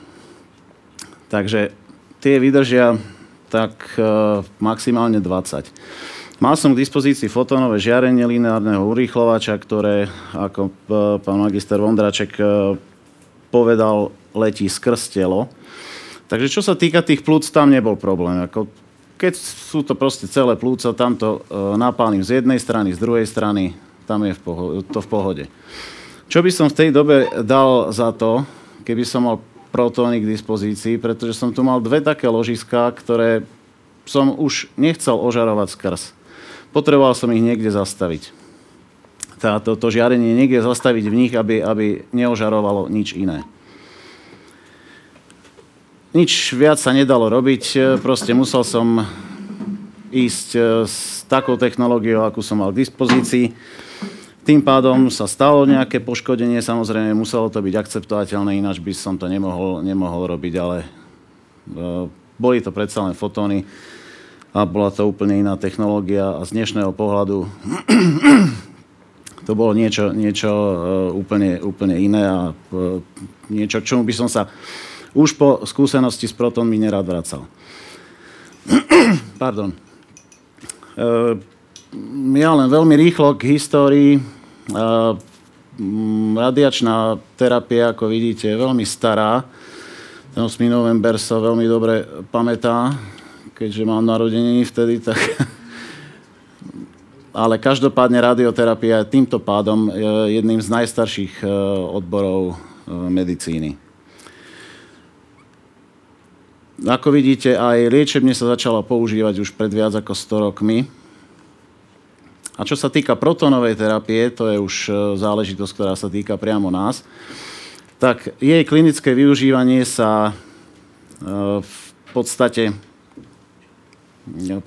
Takže tie vydržia tak e, maximálne 20. Mal som k dispozícii fotónové žiarenie lineárneho urýchlovača, ktoré, ako e, pán magister Vondraček e, povedal, letí skrz telo. Takže čo sa týka tých plúc, tam nebol problém. Ako, keď sú to proste celé plúca, tam to e, napálim z jednej strany, z druhej strany, tam je v to v pohode. Čo by som v tej dobe dal za to, keby som mal protóny k dispozícii, pretože som tu mal dve také ložiská, ktoré som už nechcel ožarovať skrz. Potreboval som ich niekde zastaviť. Táto, to žiarenie niekde zastaviť v nich, aby, aby neožarovalo nič iné nič viac sa nedalo robiť, e, proste musel som ísť e, s takou technológiou, akú som mal k dispozícii. Tým pádom sa stalo nejaké poškodenie, samozrejme muselo to byť akceptovateľné, ináč by som to nemohol, nemohol robiť, ale uh, boli to predsa len fotóny. a bola to úplne iná technológia a z dnešného pohľadu to bolo niečo, niečo úplne, úplne iné a niečo, k čomu by som sa už po skúsenosti s protonmi nerad vracal. Pardon. Uh, ja len veľmi rýchlo k histórii. Uh, radiačná terapia, ako vidíte, je veľmi stará. Ten 8. november sa veľmi dobre pamätá keďže mám narodeniny vtedy, tak... Ale každopádne radioterapia je týmto pádom jedným z najstarších e, odborov e, medicíny. Ako vidíte, aj liečebne sa začala používať už pred viac ako 100 rokmi. A čo sa týka protonovej terapie, to je už e, záležitosť, ktorá sa týka priamo nás, tak jej klinické využívanie sa v podstate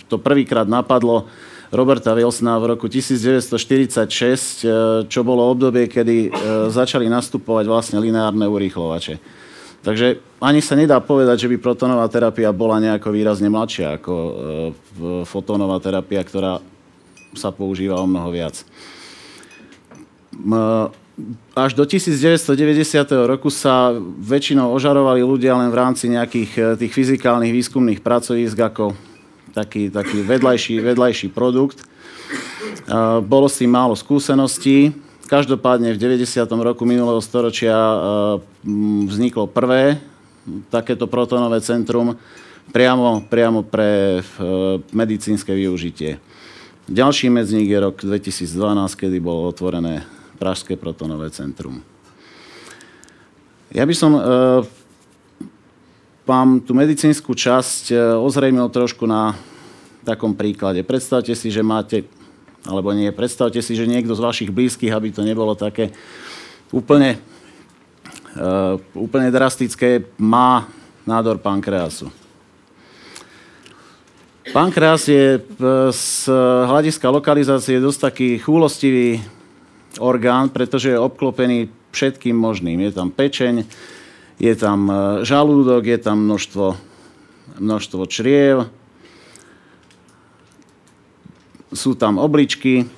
to prvýkrát napadlo Roberta Wilsona v roku 1946, e, čo bolo obdobie, kedy e, začali nastupovať vlastne lineárne urýchlovače. Takže ani sa nedá povedať, že by protonová terapia bola nejako výrazne mladšia ako e, fotónová terapia, ktorá sa používa o mnoho viac. Až do 1990. roku sa väčšinou ožarovali ľudia len v rámci nejakých tých fyzikálnych výskumných pracovísk ako taký, taký vedľajší, produkt. Bolo s tým málo skúseností. Každopádne v 90. roku minulého storočia vzniklo prvé takéto protonové centrum priamo, priamo pre medicínske využitie. Ďalší medzník je rok 2012, kedy bolo otvorené Pražské protonové centrum. Ja by som vám tú medicínsku časť ozrejmil trošku na takom príklade. Predstavte si, že máte, alebo nie, predstavte si, že niekto z vašich blízkych, aby to nebolo také úplne, uh, úplne drastické, má nádor pankreasu. Pankreas je z hľadiska lokalizácie dosť taký chúlostivý orgán, pretože je obklopený všetkým možným. Je tam pečeň, je tam žalúdok, je tam množstvo, množstvo čriev, sú tam obličky.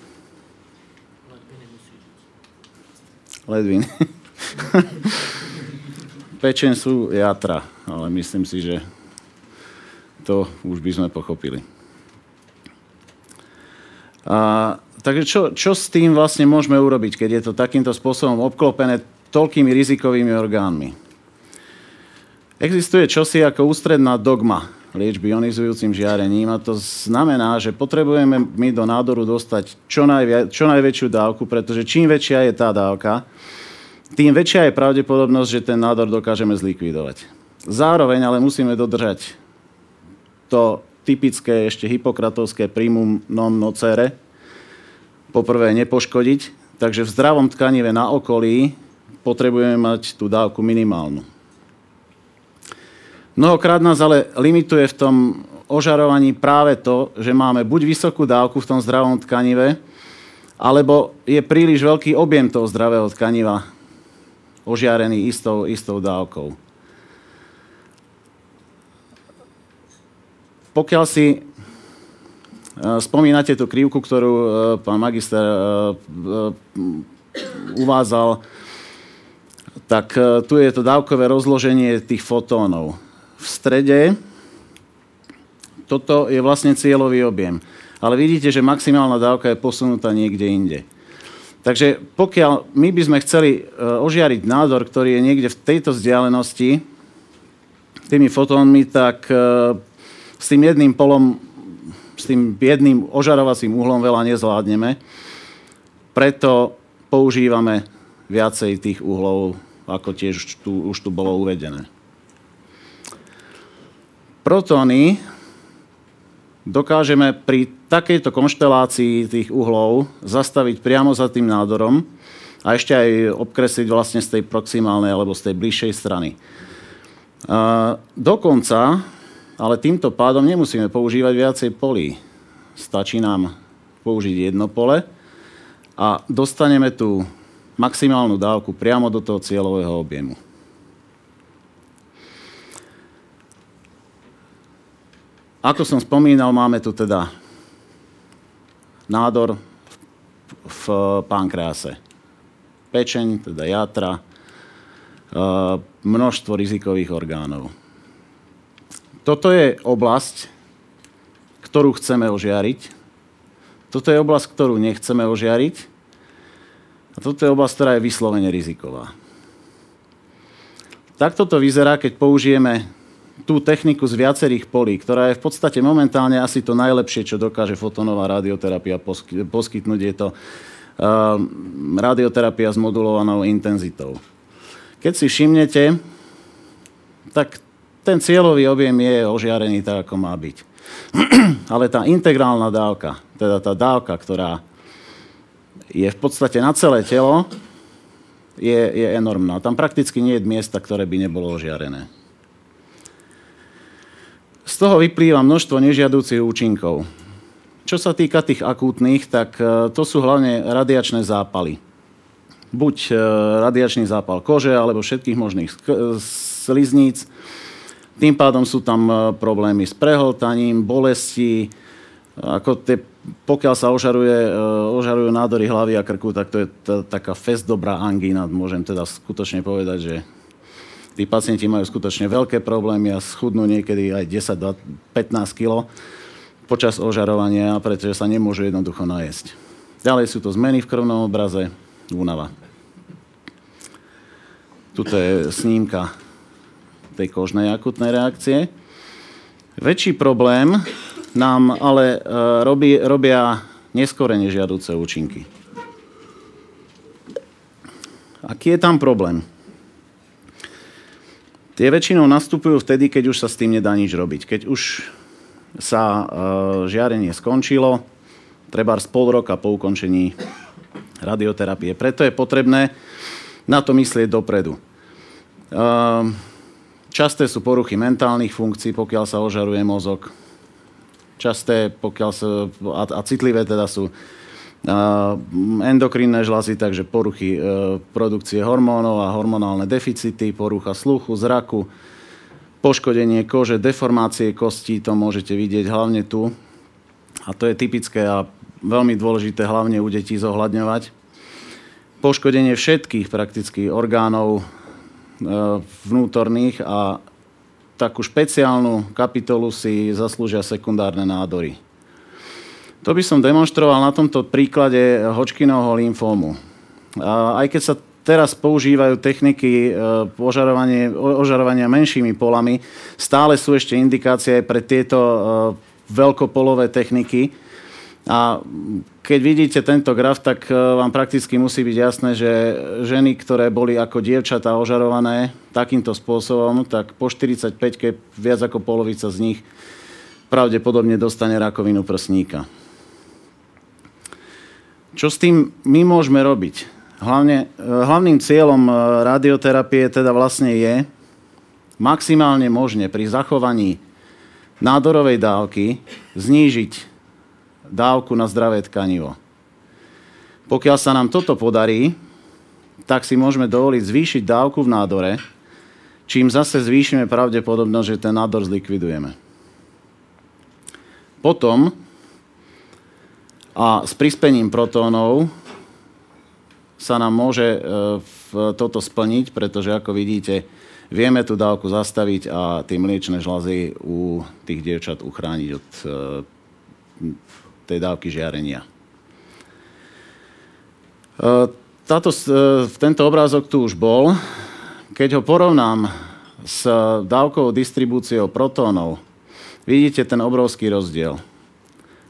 Ledviny. Pečen sú jatra, ale myslím si, že to už by sme pochopili. A, takže čo, čo s tým vlastne môžeme urobiť, keď je to takýmto spôsobom obklopené toľkými rizikovými orgánmi? Existuje čosi ako ústredná dogma liečby ionizujúcim žiarením a to znamená, že potrebujeme my do nádoru dostať čo, najvia, čo najväčšiu dávku, pretože čím väčšia je tá dávka, tým väčšia je pravdepodobnosť, že ten nádor dokážeme zlikvidovať. Zároveň ale musíme dodržať to typické ešte hypokratovské primum non nocere. Poprvé nepoškodiť, takže v zdravom tkanive na okolí potrebujeme mať tú dávku minimálnu. Mnohokrát nás ale limituje v tom ožarovaní práve to, že máme buď vysokú dávku v tom zdravom tkanive, alebo je príliš veľký objem toho zdravého tkaniva ožiarený istou, istou dávkou. Pokiaľ si spomínate tú krivku, ktorú pán magister uvázal, tak tu je to dávkové rozloženie tých fotónov v strede. Toto je vlastne cieľový objem. Ale vidíte, že maximálna dávka je posunutá niekde inde. Takže pokiaľ my by sme chceli e, ožiariť nádor, ktorý je niekde v tejto vzdialenosti, tými fotónmi, tak e, s tým jedným polom, s tým jedným ožarovacím uhlom veľa nezvládneme. Preto používame viacej tých uhlov, ako tiež tu, už tu bolo uvedené protóny dokážeme pri takejto konštelácii tých uhlov zastaviť priamo za tým nádorom a ešte aj obkresliť vlastne z tej proximálnej alebo z tej bližšej strany. Dokonca, ale týmto pádom nemusíme používať viacej polí. Stačí nám použiť jedno pole a dostaneme tú maximálnu dávku priamo do toho cieľového objemu. Ako som spomínal, máme tu teda nádor v pankrease. Pečeň, teda jatra, e, množstvo rizikových orgánov. Toto je oblasť, ktorú chceme ožiariť. Toto je oblasť, ktorú nechceme ožiariť. A toto je oblasť, ktorá je vyslovene riziková. Takto to vyzerá, keď použijeme tú techniku z viacerých polí, ktorá je v podstate momentálne asi to najlepšie, čo dokáže fotonová radioterapia poskytnúť. Je to uh, radioterapia s modulovanou intenzitou. Keď si všimnete, tak ten cieľový objem je ožiarený tak, ako má byť. Ale tá integrálna dávka, teda tá dávka, ktorá je v podstate na celé telo, je, je enormná. Tam prakticky nie je miesta, ktoré by nebolo ožiarené. Z toho vyplýva množstvo nežiadúcich účinkov. Čo sa týka tých akútnych, tak e, to sú hlavne radiačné zápaly. Buď e, radiačný zápal kože, alebo všetkých možných slizníc. Tým pádom sú tam e, problémy s prehltaním, bolesti, ako tie pokiaľ sa ožaruje, e, ožarujú nádory hlavy a krku, tak to je taká fest dobrá angína. Môžem teda skutočne povedať, že tí pacienti majú skutočne veľké problémy a schudnú niekedy aj 10-15 kg počas ožarovania, pretože sa nemôžu jednoducho najesť. Ďalej sú to zmeny v krvnom obraze, únava. Tuto je snímka tej kožnej akutnej reakcie. Väčší problém nám ale e, robí, robia neskore nežiaduce účinky. Aký je tam problém? Tie väčšinou nastupujú vtedy, keď už sa s tým nedá nič robiť. Keď už sa e, žiarenie skončilo, treba z pol roka po ukončení radioterapie. Preto je potrebné na to myslieť dopredu. E, časté sú poruchy mentálnych funkcií, pokiaľ sa ožaruje mozog časté, pokiaľ sa, a, a citlivé teda sú endokrinné žlazy, takže poruchy e, produkcie hormónov a hormonálne deficity, porucha sluchu, zraku, poškodenie kože, deformácie kostí, to môžete vidieť hlavne tu. A to je typické a veľmi dôležité hlavne u detí zohľadňovať. Poškodenie všetkých prakticky orgánov e, vnútorných a takú špeciálnu kapitolu si zaslúžia sekundárne nádory. To by som demonstroval na tomto príklade Hodgkinovho lymfómu. Aj keď sa teraz používajú techniky e, ožarovania menšími polami, stále sú ešte indikácie pre tieto e, veľkopolové techniky, a keď vidíte tento graf, tak e, vám prakticky musí byť jasné, že ženy, ktoré boli ako dievčatá ožarované takýmto spôsobom, tak po 45 keď viac ako polovica z nich pravdepodobne dostane rakovinu prsníka. Čo s tým my môžeme robiť? Hlavne, e, hlavným cieľom e, radioterapie teda vlastne je maximálne možne pri zachovaní nádorovej dávky znížiť dávku na zdravé tkanivo. Pokiaľ sa nám toto podarí, tak si môžeme dovoliť zvýšiť dávku v nádore, čím zase zvýšime pravdepodobnosť, že ten nádor zlikvidujeme. Potom a s prispením protónov sa nám môže e, toto splniť, pretože ako vidíte, vieme tú dávku zastaviť a tie mliečne žlazy u tých dievčat uchrániť od e, tej dávky žiarenia. E, táto, tento obrázok tu už bol. Keď ho porovnám s dávkovou distribúciou protónov, vidíte ten obrovský rozdiel.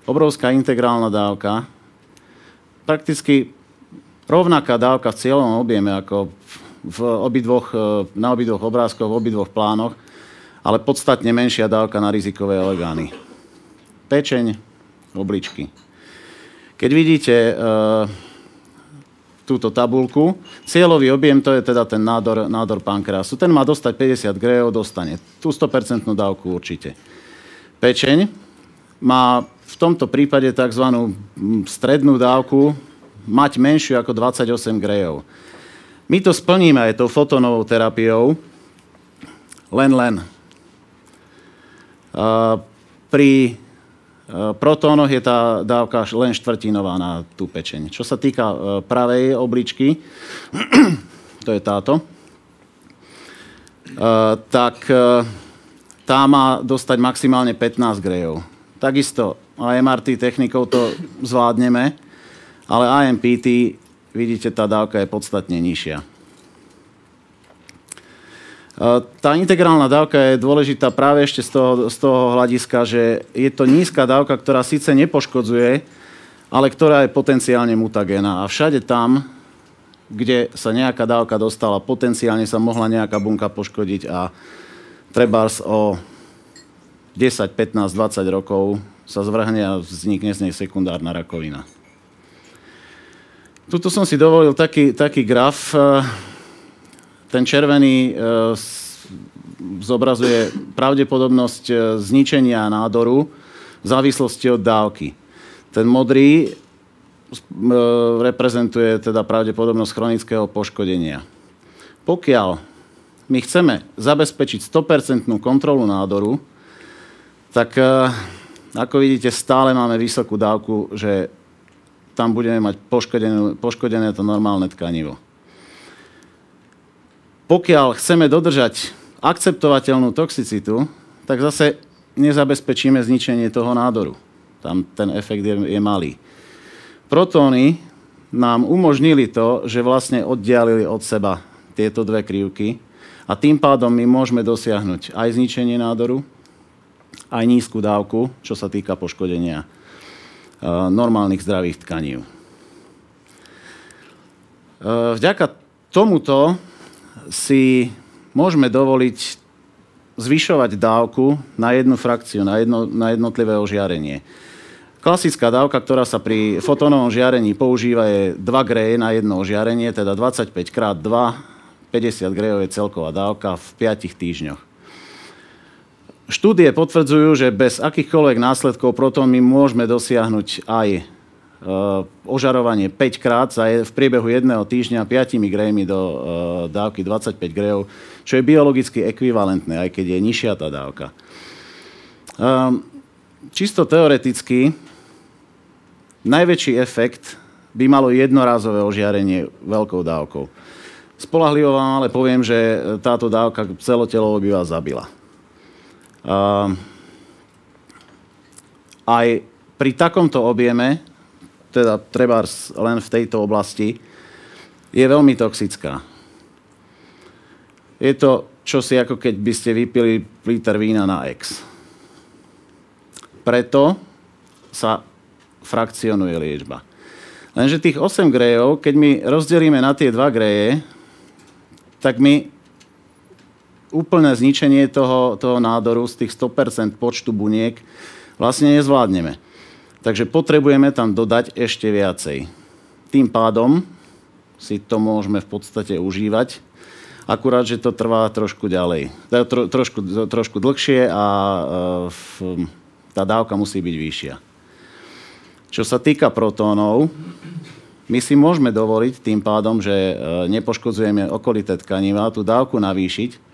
Obrovská integrálna dávka, prakticky rovnaká dávka v cieľovom objeme ako v obidvoch, e, na obidvoch obrázkoch, v obidvoch plánoch, ale podstatne menšia dávka na rizikové orgány. Pečeň, obličky. Keď vidíte uh, túto tabulku, cieľový objem, to je teda ten nádor, nádor pankreasu. Ten má dostať 50 grejov, dostane tú 100% dávku určite. Pečeň má v tomto prípade tzv. strednú dávku mať menšiu ako 28 grejov. My to splníme aj tou fotonovou terapiou, len len. Pri protónoch je tá dávka len štvrtinová na tú pečeň. Čo sa týka pravej obličky, to je táto, tak tá má dostať maximálne 15 grejov. Takisto MRT technikou to zvládneme, ale AMPT, vidíte, tá dávka je podstatne nižšia. Tá integrálna dávka je dôležitá práve ešte z toho, z toho hľadiska, že je to nízka dávka, ktorá síce nepoškodzuje, ale ktorá je potenciálne mutagéna. A všade tam, kde sa nejaká dávka dostala, potenciálne sa mohla nejaká bunka poškodiť a trebárs o 10, 15, 20 rokov sa zvrhne a vznikne z nej sekundárna rakovina. Tuto som si dovolil taký, taký graf. Ten červený zobrazuje pravdepodobnosť zničenia nádoru v závislosti od dávky. Ten modrý reprezentuje teda pravdepodobnosť chronického poškodenia. Pokiaľ my chceme zabezpečiť 100% kontrolu nádoru, tak ako vidíte, stále máme vysokú dávku, že tam budeme mať poškodené, poškodené to normálne tkanivo. Pokiaľ chceme dodržať akceptovateľnú toxicitu, tak zase nezabezpečíme zničenie toho nádoru. Tam ten efekt je, je malý. Protóny nám umožnili to, že vlastne oddialili od seba tieto dve krivky a tým pádom my môžeme dosiahnuť aj zničenie nádoru, aj nízku dávku, čo sa týka poškodenia normálnych zdravých tkaní. Vďaka tomuto si môžeme dovoliť zvyšovať dávku na jednu frakciu, na, jedno, na jednotlivé ožiarenie. Klasická dávka, ktorá sa pri fotónovom žiarení používa, je 2 greje na jedno ožiarenie, teda 25 x 2, 50 grejov je celková dávka v 5 týždňoch. Štúdie potvrdzujú, že bez akýchkoľvek následkov proton my môžeme dosiahnuť aj e, ožarovanie 5 krát za v priebehu jedného týždňa 5 grejmi do e, dávky 25 grejov, čo je biologicky ekvivalentné, aj keď je nižšia tá dávka. Ehm, čisto teoreticky, najväčší efekt by malo jednorázové ožiarenie veľkou dávkou. Spolahlivo vám ale poviem, že táto dávka celotelovo by vás zabila. Uh, aj pri takomto objeme, teda treba len v tejto oblasti, je veľmi toxická. Je to čosi ako keď by ste vypili liter vína na X. Preto sa frakcionuje liečba. Lenže tých 8 grejov, keď my rozdelíme na tie 2 greje, tak my úplné zničenie toho, toho nádoru z tých 100% počtu buniek vlastne nezvládneme. Takže potrebujeme tam dodať ešte viacej. Tým pádom si to môžeme v podstate užívať, akurát, že to trvá trošku ďalej. Tro, trošku, trošku dlhšie a e, tá dávka musí byť vyššia. Čo sa týka protónov, my si môžeme dovoliť tým pádom, že e, nepoškodzujeme okolité tkaniva, tú dávku navýšiť,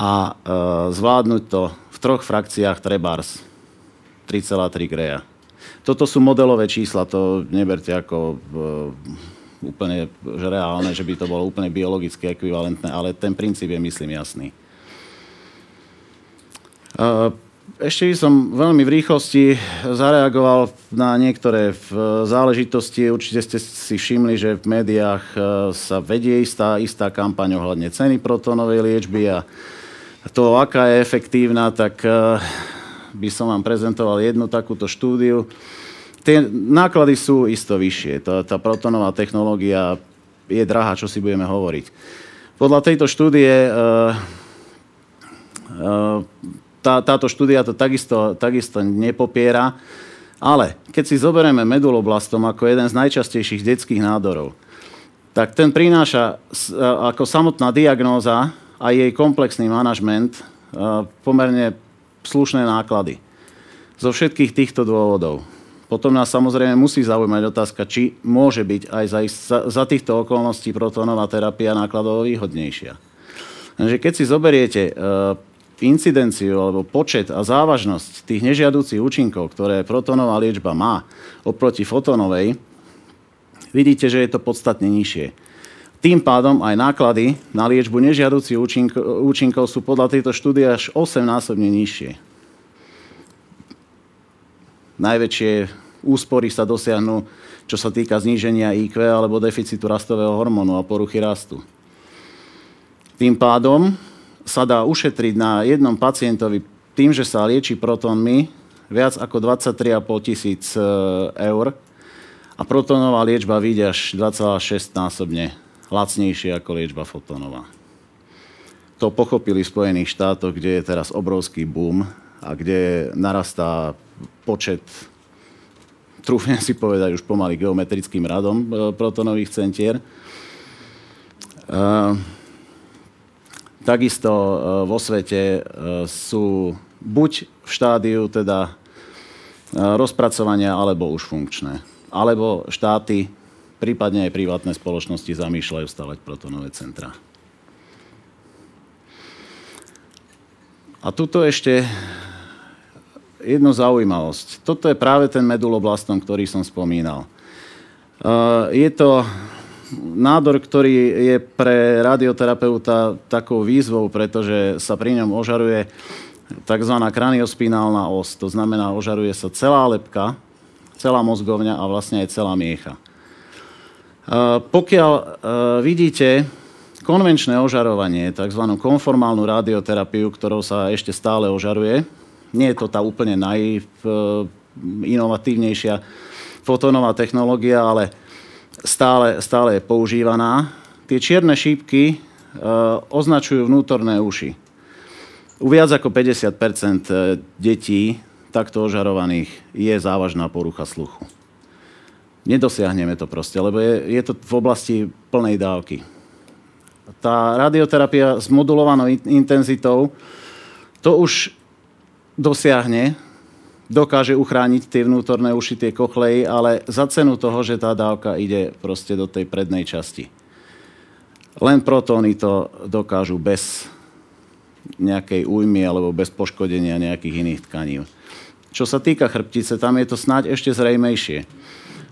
a e, zvládnuť to v troch frakciách trebárs 3,3 greja. Toto sú modelové čísla, to neberte ako e, úplne že reálne, že by to bolo úplne biologicky ekvivalentné, ale ten princíp je, myslím, jasný. E, ešte by som veľmi v rýchlosti zareagoval na niektoré záležitosti. Určite ste si všimli, že v médiách e, sa vedie istá, istá kampaň ohľadne ceny protónovej liečby a to, aká je efektívna, tak eh, by som vám prezentoval jednu takúto štúdiu. Tie náklady sú isto vyššie. Tá, tá protonová technológia je drahá, čo si budeme hovoriť. Podľa tejto štúdie eh, eh, tá, táto štúdia to takisto, takisto nepopiera, ale keď si zoberieme meduloblastom ako jeden z najčastejších detských nádorov, tak ten prináša ako samotná diagnóza a jej komplexný manažment pomerne slušné náklady. Zo všetkých týchto dôvodov. Potom nás samozrejme musí zaujímať otázka, či môže byť aj za, za týchto okolností protónová terapia nákladovo výhodnejšia. Takže keď si zoberiete incidenciu alebo počet a závažnosť tých nežiaducich účinkov, ktoré protonová liečba má oproti fotonovej, vidíte, že je to podstatne nižšie. Tým pádom aj náklady na liečbu nežiaducich účinkov, účinkov sú podľa tejto štúdie až 8 násobne nižšie. Najväčšie úspory sa dosiahnu, čo sa týka zníženia IQ alebo deficitu rastového hormónu a poruchy rastu. Tým pádom sa dá ušetriť na jednom pacientovi tým, že sa lieči protónmi viac ako 23,5 tisíc e, eur a protónová liečba vyjde až 2,6 násobne lacnejšie ako liečba fotónová. To pochopili v Spojených štátoch, kde je teraz obrovský boom a kde narastá počet, trúfne si povedať už pomaly geometrickým radom e, protonových centier. Uh, Takisto e, vo svete e, sú buď v štádiu teda rozpracovania, alebo už funkčné. Alebo štáty, prípadne aj privátne spoločnosti zamýšľajú stavať protonové centra. A tuto ešte jednu zaujímavosť. Toto je práve ten meduloblastom, ktorý som spomínal. Je to nádor, ktorý je pre radioterapeuta takou výzvou, pretože sa pri ňom ožaruje tzv. kraniospinálna os. To znamená, ožaruje sa celá lepka, celá mozgovňa a vlastne aj celá miecha. Pokiaľ e, vidíte konvenčné ožarovanie, tzv. konformálnu radioterapiu, ktorou sa ešte stále ožaruje, nie je to tá úplne najinovatívnejšia fotónová technológia, ale stále, stále je používaná. Tie čierne šípky označujú vnútorné uši. U viac ako 50 e, detí takto ožarovaných je závažná porucha sluchu. Nedosiahneme to proste, lebo je, je to v oblasti plnej dávky. Tá radioterapia s modulovanou intenzitou, to už dosiahne dokáže uchrániť tie vnútorné uši, tie kochleji, ale za cenu toho, že tá dávka ide proste do tej prednej časti. Len protóny to dokážu bez nejakej újmy alebo bez poškodenia nejakých iných tkaní. Čo sa týka chrbtice, tam je to snáď ešte zrejmejšie.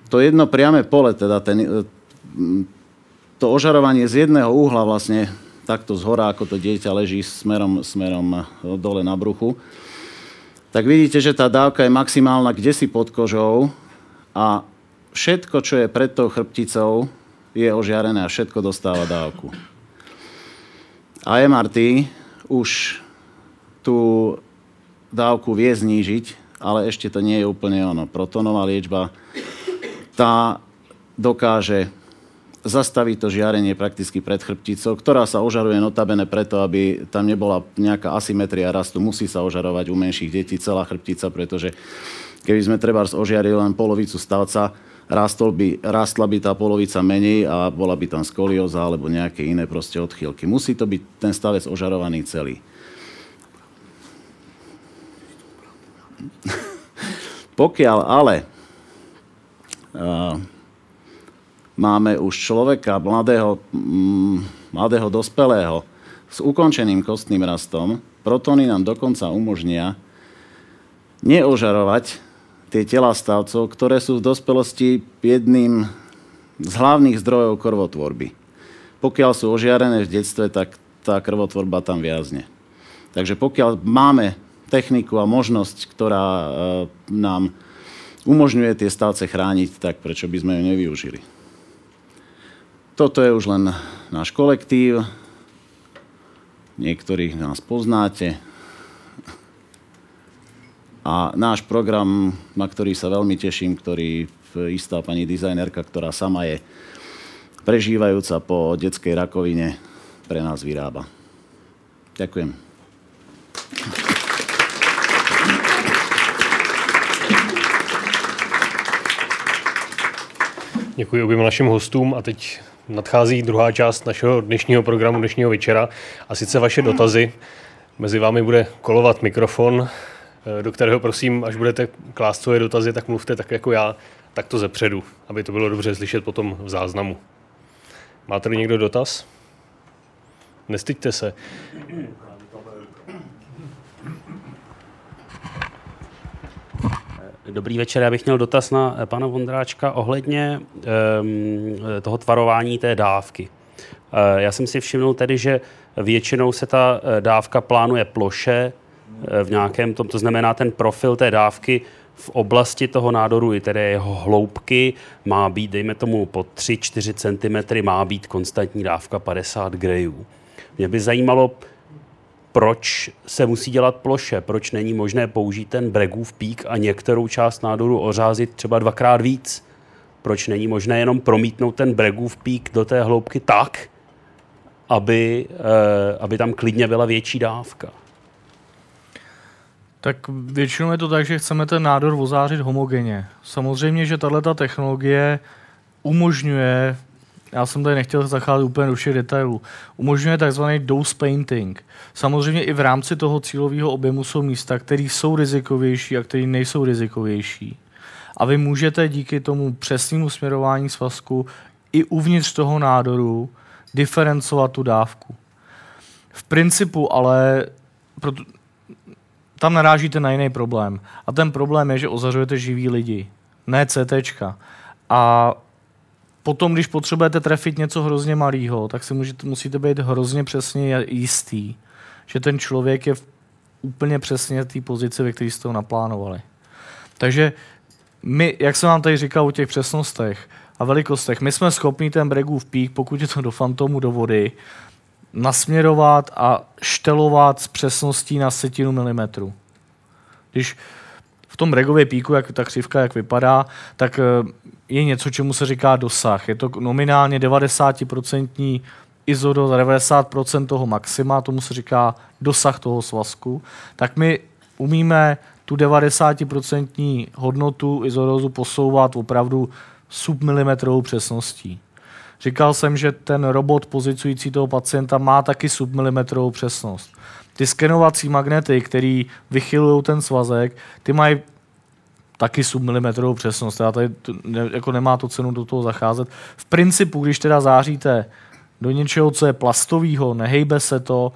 To jedno priame pole, teda ten, to ožarovanie z jedného úhla vlastne takto z hora, ako to dieťa leží smerom, smerom dole na bruchu, tak vidíte, že tá dávka je maximálna kde si pod kožou a všetko, čo je pred tou chrbticou, je ožiarené a všetko dostáva dávku. A MRT už tú dávku vie znížiť, ale ešte to nie je úplne ono. Protonová liečba, tá dokáže zastaví to žiarenie prakticky pred chrbticou, ktorá sa ožaruje notabene preto, aby tam nebola nejaká asymetria rastu. Musí sa ožarovať u menších detí celá chrbtica, pretože keby sme treba ožiarili len polovicu stavca, rastol by, rastla by tá polovica menej a bola by tam skolioza alebo nejaké iné proste odchýlky. Musí to byť ten stavec ožarovaný celý. Pokiaľ ale máme už človeka, mladého, mm, mladého dospelého s ukončeným kostným rastom, protóny nám dokonca umožnia neožarovať tie tela stavcov, ktoré sú v dospelosti jedným z hlavných zdrojov krvotvorby. Pokiaľ sú ožiarené v detstve, tak tá krvotvorba tam viazne. Takže pokiaľ máme techniku a možnosť, ktorá e, nám umožňuje tie stavce chrániť, tak prečo by sme ju nevyužili? Toto je už len náš kolektív. Niektorých nás poznáte. A náš program, na ktorý sa veľmi teším, ktorý istá pani dizajnerka, ktorá sama je prežívajúca po detskej rakovine, pre nás vyrába. Ďakujem. Děkuji oběma našim hostům a teď nadchází druhá část našeho dnešního programu, dnešního večera, a sice vaše dotazy. Mezi vámi bude kolovat mikrofon, eh, do kterého prosím, až budete klást svoje dotazy, tak mluvte tak jako já, tak to zepředu, aby to bylo dobře slyšet potom v záznamu. Má tady někdo dotaz? Nestyďte se. Dobrý večer, já bych měl dotaz na eh, pana Vondráčka ohledně um, toho tvarování té dávky. Uh, já jsem si všimnul tedy, že většinou se ta dávka plánuje ploše v nějakém tom, to znamená ten profil té dávky v oblasti toho nádoru, i tedy jeho hloubky, má být, dejme tomu, po 3-4 cm, má být konstantní dávka 50 grejů. Mě by zajímalo, proč se musí dělat ploše, proč není možné použít ten Bregův pík a některou část nádoru ořázit třeba dvakrát víc. Proč není možné jenom promítnout ten Bregův pík do té hloubky tak, aby, eh, aby tam klidně byla větší dávka. Tak většinou je to tak, že chceme ten nádor ozářit homogenně. Samozřejmě, že tato technologie umožňuje, já jsem tady nechtěl zacházet úplně do všech detailů, umožňuje takzvaný dose painting. Samozřejmě i v rámci toho cílového objemu jsou místa, které jsou rizikovější a které nejsou rizikovější. A vy můžete díky tomu přesnému směrování svazku i uvnitř toho nádoru diferencovat tu dávku. V principu ale, proto, tam narážíte na jiný problém. A ten problém je, že ozařujete živý lidi, ne CT. A potom, když potřebujete trefit něco hrozně malého, tak si můžete, musíte být hrozně přesně jistý, že ten člověk je v úplně přesně té pozici, ve které jste ho naplánovali. Takže my, jak jsem vám tady říkal o těch přesnostech a velikostech, my jsme schopni ten Bregův pík, pokud je to do fantomu, do vody, nasměrovat a štelovat s přesností na setinu milimetru. Když v tom bregově píku, jak ta křivka jak vypadá, tak eh, je něco, čemu se říká dosah. Je to nominálně 90% ISO do 90% toho maxima, tomu se říká dosah toho svazku, tak my umíme tu 90% hodnotu izorozu posouvat opravdu submilimetrovou přesností. Říkal jsem, že ten robot pozicující toho pacienta má taky submilimetrovou přesnost. Ty skenovací magnety, které vychylují ten svazek, ty mají taky submilimetrovou přesnost. Já tady ne, jako nemá to cenu do toho zacházet. V principu, když teda záříte do něčeho, co je plastového, nehejbe se to,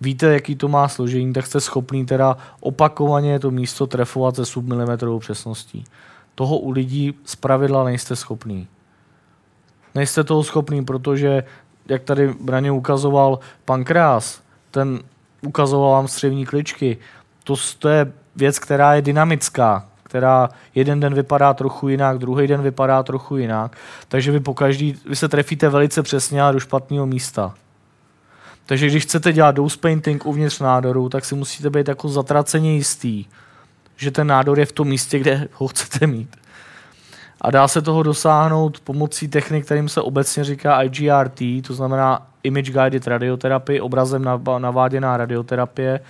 víte, jaký to má složení, tak jste schopný teda opakovaně to místo trefovat se submilimetrovou přesností. Toho u lidí z pravidla nejste schopný. Nejste toho schopný, protože, jak tady Braně ukazoval pankreas, ten ukazoval vám střevní kličky, to, to je věc, která je dynamická, která jeden den vypadá trochu jinak, druhý den vypadá trochu jinak. Takže vy po každý, vy se trefíte velice přesně a do špatného místa. Takže když chcete dělat dose painting uvnitř nádoru, tak si musíte být jako zatraceně jistý, že ten nádor je v tom místě, kde ho chcete mít. A dá se toho dosáhnout pomocí technik, kterým se obecně říká IGRT, to znamená Image Guided Radiotherapy, obrazem naváděná radioterapie.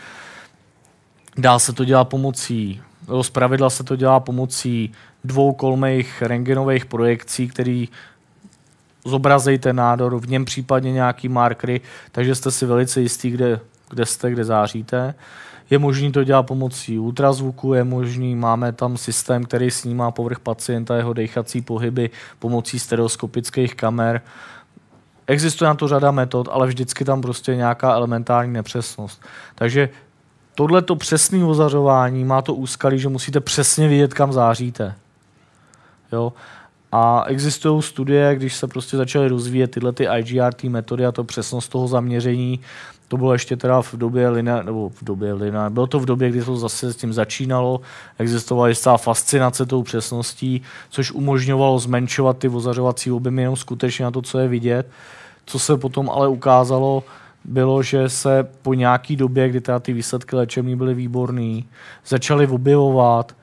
Dá se to dělat pomocí, z pravidla se to dělá pomocí dvou kolmých rengenových projekcí, který zobrazejí ten nádor, v něm případně nějaký markery, takže jste si velice jistý, kde, kde jste, kde záříte. Je možné to dělat pomocí ultrazvuku, je možný, máme tam systém, který snímá povrch pacienta, jeho dechací pohyby pomocí stereoskopických kamer. Existuje na to řada metod, ale vždycky tam prostě nějaká elementární nepřesnost. Takže tohleto přesné ozařování má to úskalí, že musíte přesně vědět, kam záříte. Jo? A existují studie, když se prostě začaly rozvíjet tyhle ty IGRT metody a to přesnost toho zaměření, to bylo ještě teda v době Lina, nebo v době Lina, bylo to v době, kdy to zase s tím začínalo, existovala jistá fascinace tou přesností, což umožňovalo zmenšovat ty ozařovací objemy jenom skutečně na to, co je vidět. Co se potom ale ukázalo, bylo, že se po nějaký době, kdy teda ty výsledky léčební byly výborné, začaly objevovat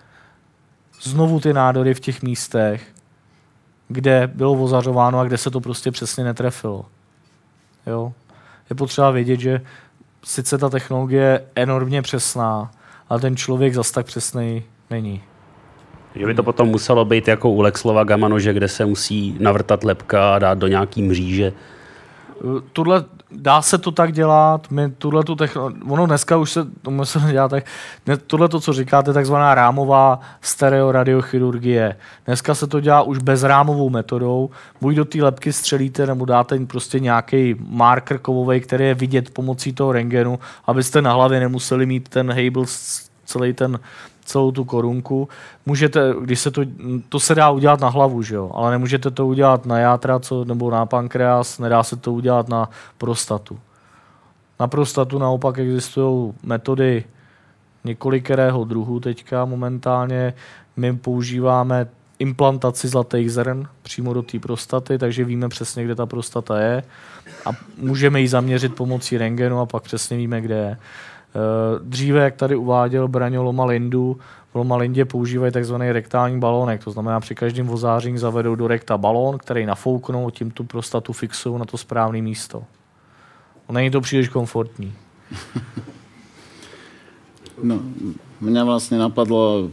znovu ty nádory v těch místech, kde bylo ozařováno a kde se to prostě přesně netrefilo. Jo? Je potřeba vědět, že sice ta technologie je enormně přesná, ale ten člověk zas tak přesný není. Že by to potom muselo být jako u Lexlova Gamanože, kde se musí navrtat lepka a dát do nějaký mříže. Tuhle, dá se to tak dělat, my tuhle tu techno, ono dneska už se to se dělá tak, tuhle to, co říkáte, takzvaná rámová stereoradiochirurgie. Dneska se to dělá už bezrámovou metodou, buď do té lepky střelíte, nebo dáte prostě nějaký marker kovový, který je vidět pomocí toho rengenu, abyste na hlavě nemuseli mít ten Hable celý ten celou tu korunku. Můžete, když se to, to se dá udělat na hlavu, že jo? ale nemůžete to udělat na játra co, nebo na pankreas, nedá se to udělat na prostatu. Na prostatu naopak existují metody několikerého druhu teďka momentálně. My používáme implantaci zlatých zrn přímo do té prostaty, takže víme přesně, kde ta prostata je a můžeme ji zaměřit pomocí rengenu a pak přesně víme, kde je. Eh, dříve, jak tady uváděl Braňo Loma Lindu, v Loma Lindě používají tzv. rektální balónek, to znamená při každém vozáření zavedou do rekta balón, který nafouknou, tím tu prostatu fixují na to správné místo. Není to příliš komfortní. No, mňa vlastne napadlo,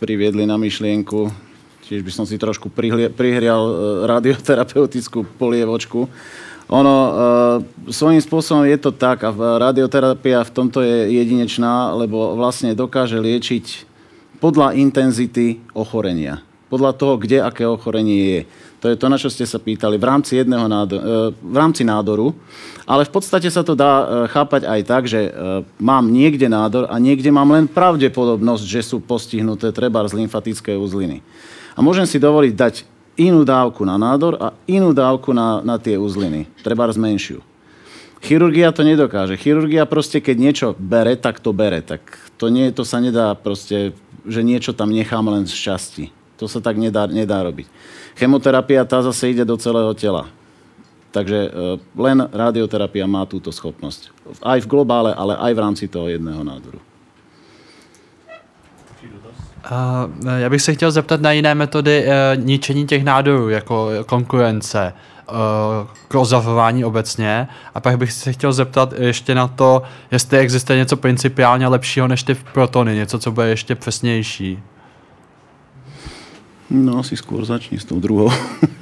priviedli na myšlienku, tiež by som si trošku prihrial e, radioterapeutickú polievočku. Ono, e, svojím spôsobom je to tak a radioterapia v tomto je jedinečná, lebo vlastne dokáže liečiť podľa intenzity ochorenia. Podľa toho, kde aké ochorenie je. To je to, na čo ste sa pýtali v rámci, jedného nádoru, e, v rámci nádoru. Ale v podstate sa to dá e, chápať aj tak, že mám niekde nádor a niekde mám len pravdepodobnosť, že sú postihnuté treba z lymfatické uzliny. A môžem si dovoliť dať inú dávku na nádor a inú dávku na, na tie uzliny. Treba zmenšiu. Chirurgia to nedokáže. Chirurgia proste, keď niečo bere, tak to bere. Tak to, nie, to sa nedá proste, že niečo tam nechám len z časti. To sa tak nedá, nedá robiť. Chemoterapia tá zase ide do celého tela. Takže e, len radioterapia má túto schopnosť. Aj v globále, ale aj v rámci toho jedného nádoru. Uh, já bych se chtěl zeptat na jiné metody uh, ničení těch nádorů, jako konkurence, uh, k ozavování obecně. A pak bych se chtěl zeptat ještě na to, jestli existuje něco principiálně lepšího než ty protony, něco, co bude ještě přesnější. No asi skôr začni s tou druhou.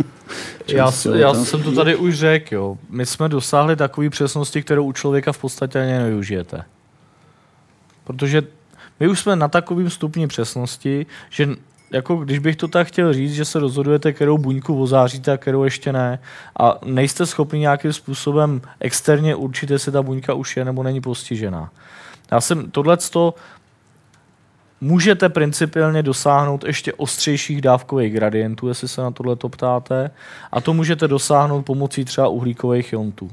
já, já jsem to tady už řekl, jo. My jsme dosáhli takové přesnosti, kterou u člověka v podstatě ani nevyužijete. Protože my už jsme na takovém stupni přesnosti, že jako když bych to tak chtěl říct, že se rozhodujete, kterou buňku ozáříte a kterou ještě ne a nejste schopni nějakým způsobem externě určit, jestli ta buňka už je nebo není postižená. Já jsem tohleto Můžete principiálně dosáhnout ještě ostřejších dávkových gradientů, jestli se na tohle ptáte, a to můžete dosáhnout pomocí třeba uhlíkových jontů.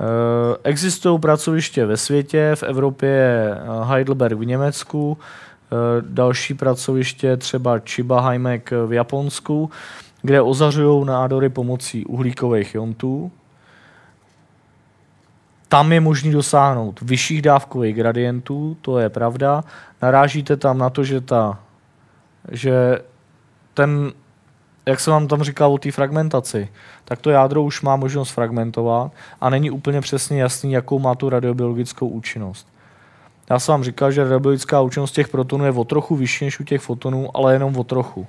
Eh, existují pracoviště ve světě, v Evropě je eh, Heidelberg v Německu, eh, další pracoviště třeba Chiba v Japonsku, kde ozařují nádory pomocí uhlíkových jontů tam je možný dosáhnout vyšších dávkových gradientů, to je pravda. Narážíte tam na to, že, ta, že ten, jak jsem vám tam říkal o té fragmentaci, tak to jádro už má možnost fragmentovat a není úplně přesně jasný, jakou má tu radiobiologickou účinnost. Já jsem vám říkal, že radiobiologická účinnost těch protonů je o trochu vyšší než u těch fotonů, ale jenom o trochu.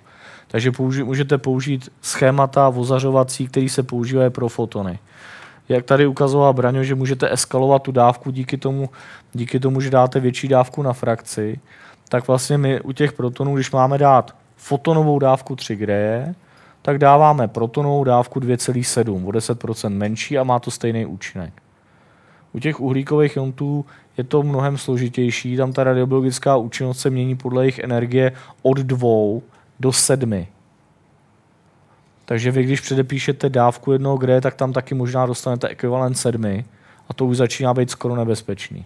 Takže použi- můžete použít schémata vozařovací, které se používají pro fotony jak tady ukazoval Braňo, že můžete eskalovat tu dávku díky tomu, díky tomu, že dáte větší dávku na frakci, tak vlastně my u těch protonů, když máme dát fotonovou dávku 3 greje, tak dáváme protonovou dávku 2,7, o 10% menší a má to stejný účinek. U těch uhlíkových jontů je to mnohem složitější, tam ta radiobiologická účinnost se mění podle jejich energie od 2 do 7. Takže vy, když předepíšete dávku jednoho gre, tak tam taky možná dostanete ekvivalent sedmi a to už začíná být skoro nebezpečný.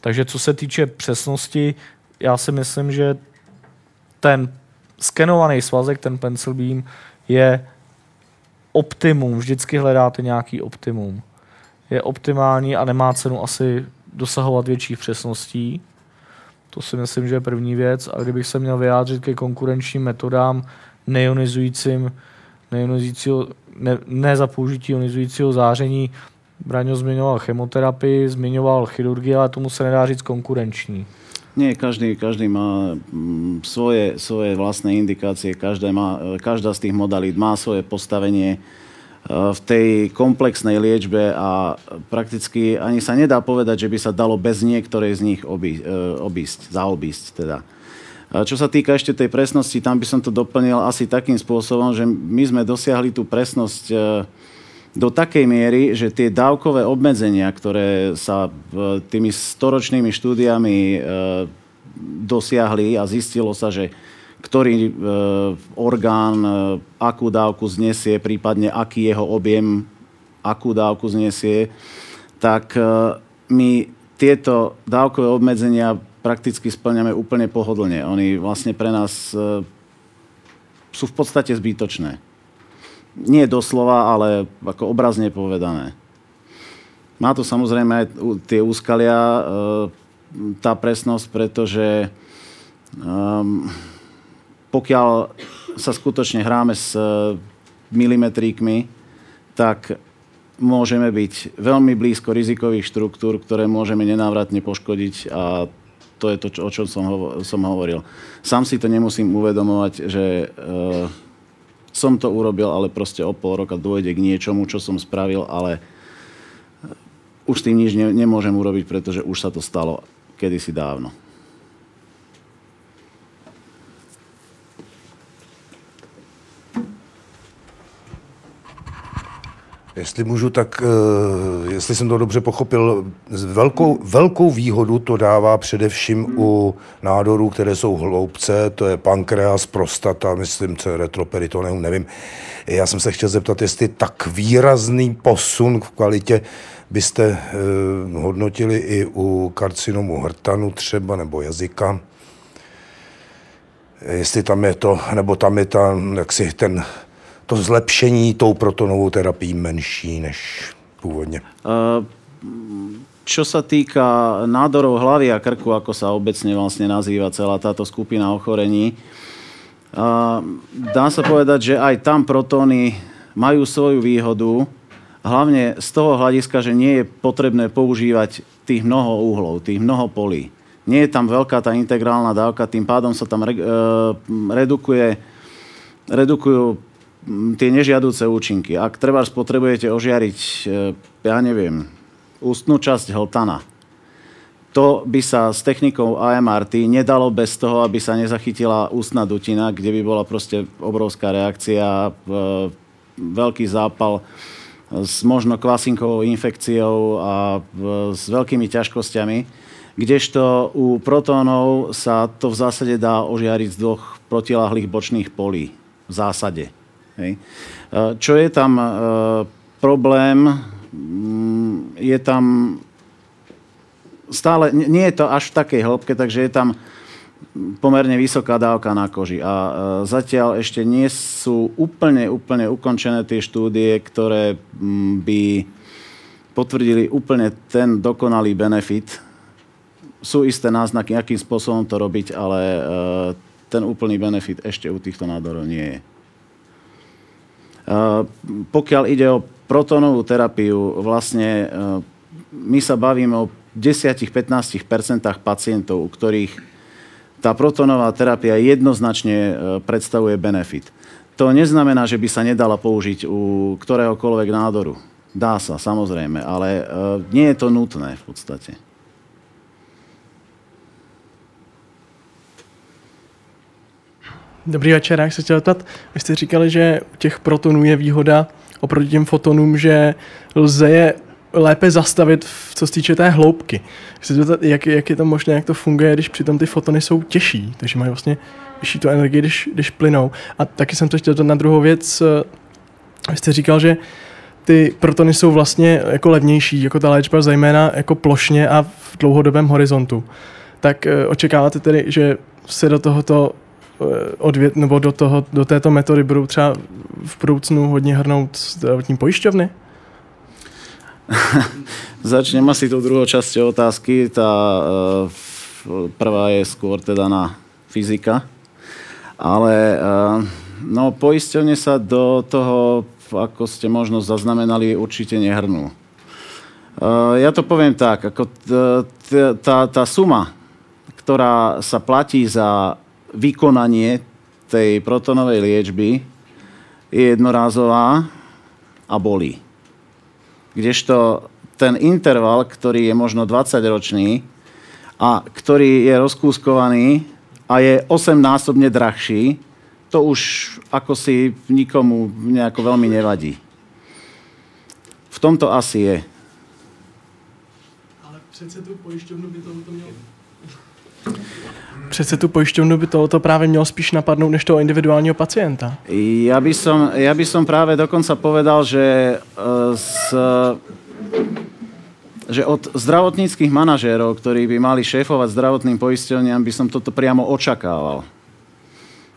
Takže co se týče přesnosti, já si myslím, že ten skenovaný svazek, ten pencil beam, je optimum. Vždycky hledáte nějaký optimum. Je optimální a nemá cenu asi dosahovat větších přesností. To si myslím, že je první věc. A kdybych se měl vyjádřit ke konkurenčním metodám, neionizujícím, neionizujícího, ne, ne za použití ionizujícího záření. Braňo zmiňoval chemoterapii, zmiňoval chirurgii, ale tomu se nedá říct konkurenční. Nie, každý, každý má mm, svoje, svoje vlastné indikácie, každá, má, každá z tých modalít má svoje postavenie e, v tej komplexnej liečbe a prakticky ani sa nedá povedať, že by sa dalo bez niektorej z nich obí, e, obísť, zaobísť teda. Čo sa týka ešte tej presnosti, tam by som to doplnil asi takým spôsobom, že my sme dosiahli tú presnosť e, do takej miery, že tie dávkové obmedzenia, ktoré sa tými storočnými štúdiami e, dosiahli a zistilo sa, že ktorý e, orgán e, akú dávku znesie, prípadne aký jeho objem akú dávku znesie, tak my tieto dávkové obmedzenia prakticky splňame úplne pohodlne. Oni vlastne pre nás sú v podstate zbytočné nie doslova, ale ako obrazne povedané. Má to samozrejme aj tie úskalia, e, tá presnosť, pretože um, pokiaľ sa skutočne hráme s e, milimetríkmi, tak môžeme byť veľmi blízko rizikových štruktúr, ktoré môžeme nenávratne poškodiť a to je to, o čom som, som hovoril. Sám si to nemusím uvedomovať, že uh, som to urobil, ale proste o pol roka dôjde k niečomu, čo som spravil, ale eh, už s tým nič ne, nemôžem urobiť, pretože už sa to stalo kedysi dávno. Jestli můžu, tak uh, jestli jsem to dobře pochopil, velkou, velkou výhodu to dává především u nádorů, které jsou hloubce, to je pankreas, prostata, myslím, co je retroperitoneum, nevím. Já jsem se chtěl zeptat, jestli tak výrazný posun v kvalitě byste uh, hodnotili i u karcinomu hrtanu třeba, nebo jazyka. Jestli tam je to, nebo tam je tam, jaksi ten to zlepšení tou protonovou terapií menší než původně? Čo sa týka hlavy a krku, ako sa obecne vlastne nazýva celá táto skupina ochorení, dá sa povedať, že aj tam protóny majú svoju výhodu, hlavne z toho hľadiska, že nie je potrebné používať tých mnoho úhlov, tých mnoho polí. Nie je tam veľká tá integrálna dávka, tým pádom sa tam re, e, redukuje, redukujú tie nežiaduce účinky. Ak treba potrebujete ožiariť, e, ja neviem, ústnú časť hltana, to by sa s technikou AMRT nedalo bez toho, aby sa nezachytila ústna dutina, kde by bola proste obrovská reakcia, e, veľký zápal s možno kvasinkovou infekciou a e, s veľkými ťažkosťami. Kdežto u protónov sa to v zásade dá ožiariť z dvoch protiláhlých bočných polí. V zásade. Hej. E, čo je tam e, problém, mm, je tam stále, nie je to až v takej hĺbke, takže je tam pomerne vysoká dávka na koži. A e, zatiaľ ešte nie sú úplne, úplne ukončené tie štúdie, ktoré mm, by potvrdili úplne ten dokonalý benefit. Sú isté náznaky, akým spôsobom to robiť, ale ten úplný benefit ešte u týchto nádorov nie je. Pokiaľ ide o protónovú terapiu, vlastne my sa bavíme o 10-15% pacientov, u ktorých tá protónová terapia jednoznačne predstavuje benefit. To neznamená, že by sa nedala použiť u ktoréhokoľvek nádoru. Dá sa, samozrejme, ale nie je to nutné v podstate. Dobrý večer, já se chtěl zeptat, vy jste říkali, že u těch protonů je výhoda oproti těm fotonům, že lze je lépe zastavit, co se týče té hloubky. Jak, jak je to možné, jak to funguje, když přitom ty fotony jsou těžší, takže mají vlastně vyšší tu energii, když, když plynou. A taky jsem to chtěl na druhou věc. Vy jste říkal, že ty protony jsou vlastně jako levnější, jako ta léčba zejména jako plošně a v dlouhodobém horizontu. Tak eh, očekáváte tedy, že se do tohoto odvět, nebo do, toho, do této metody budou třeba v budoucnu hodně hrnout zdravotní pojišťovny? Začnem asi tou druhou časťou otázky. Tá uh, prvá je skôr teda na fyzika. Ale uh, no, poisťovne sa do toho, ako ste možno zaznamenali, určite nehrnú. Ja to poviem tak, ako tá, tá suma, ktorá sa platí za vykonanie tej protonovej liečby je jednorázová a bolí. Kdežto ten interval, ktorý je možno 20-ročný a ktorý je rozkúskovaný a je 8-násobne drahší, to už ako si nikomu nejako veľmi nevadí. v tomto asi je. Ale přece tu pojišťovnu by tohoto mělo... Přece tu pojišťovnu by tohoto právě mělo spíš napadnout, než toho individuálního pacienta. Ja by som, ja by som práve dokonca povedal, že, z, že od zdravotníckých manažérov, ktorí by mali šéfovať zdravotným poisťovniam, by som toto priamo očakával.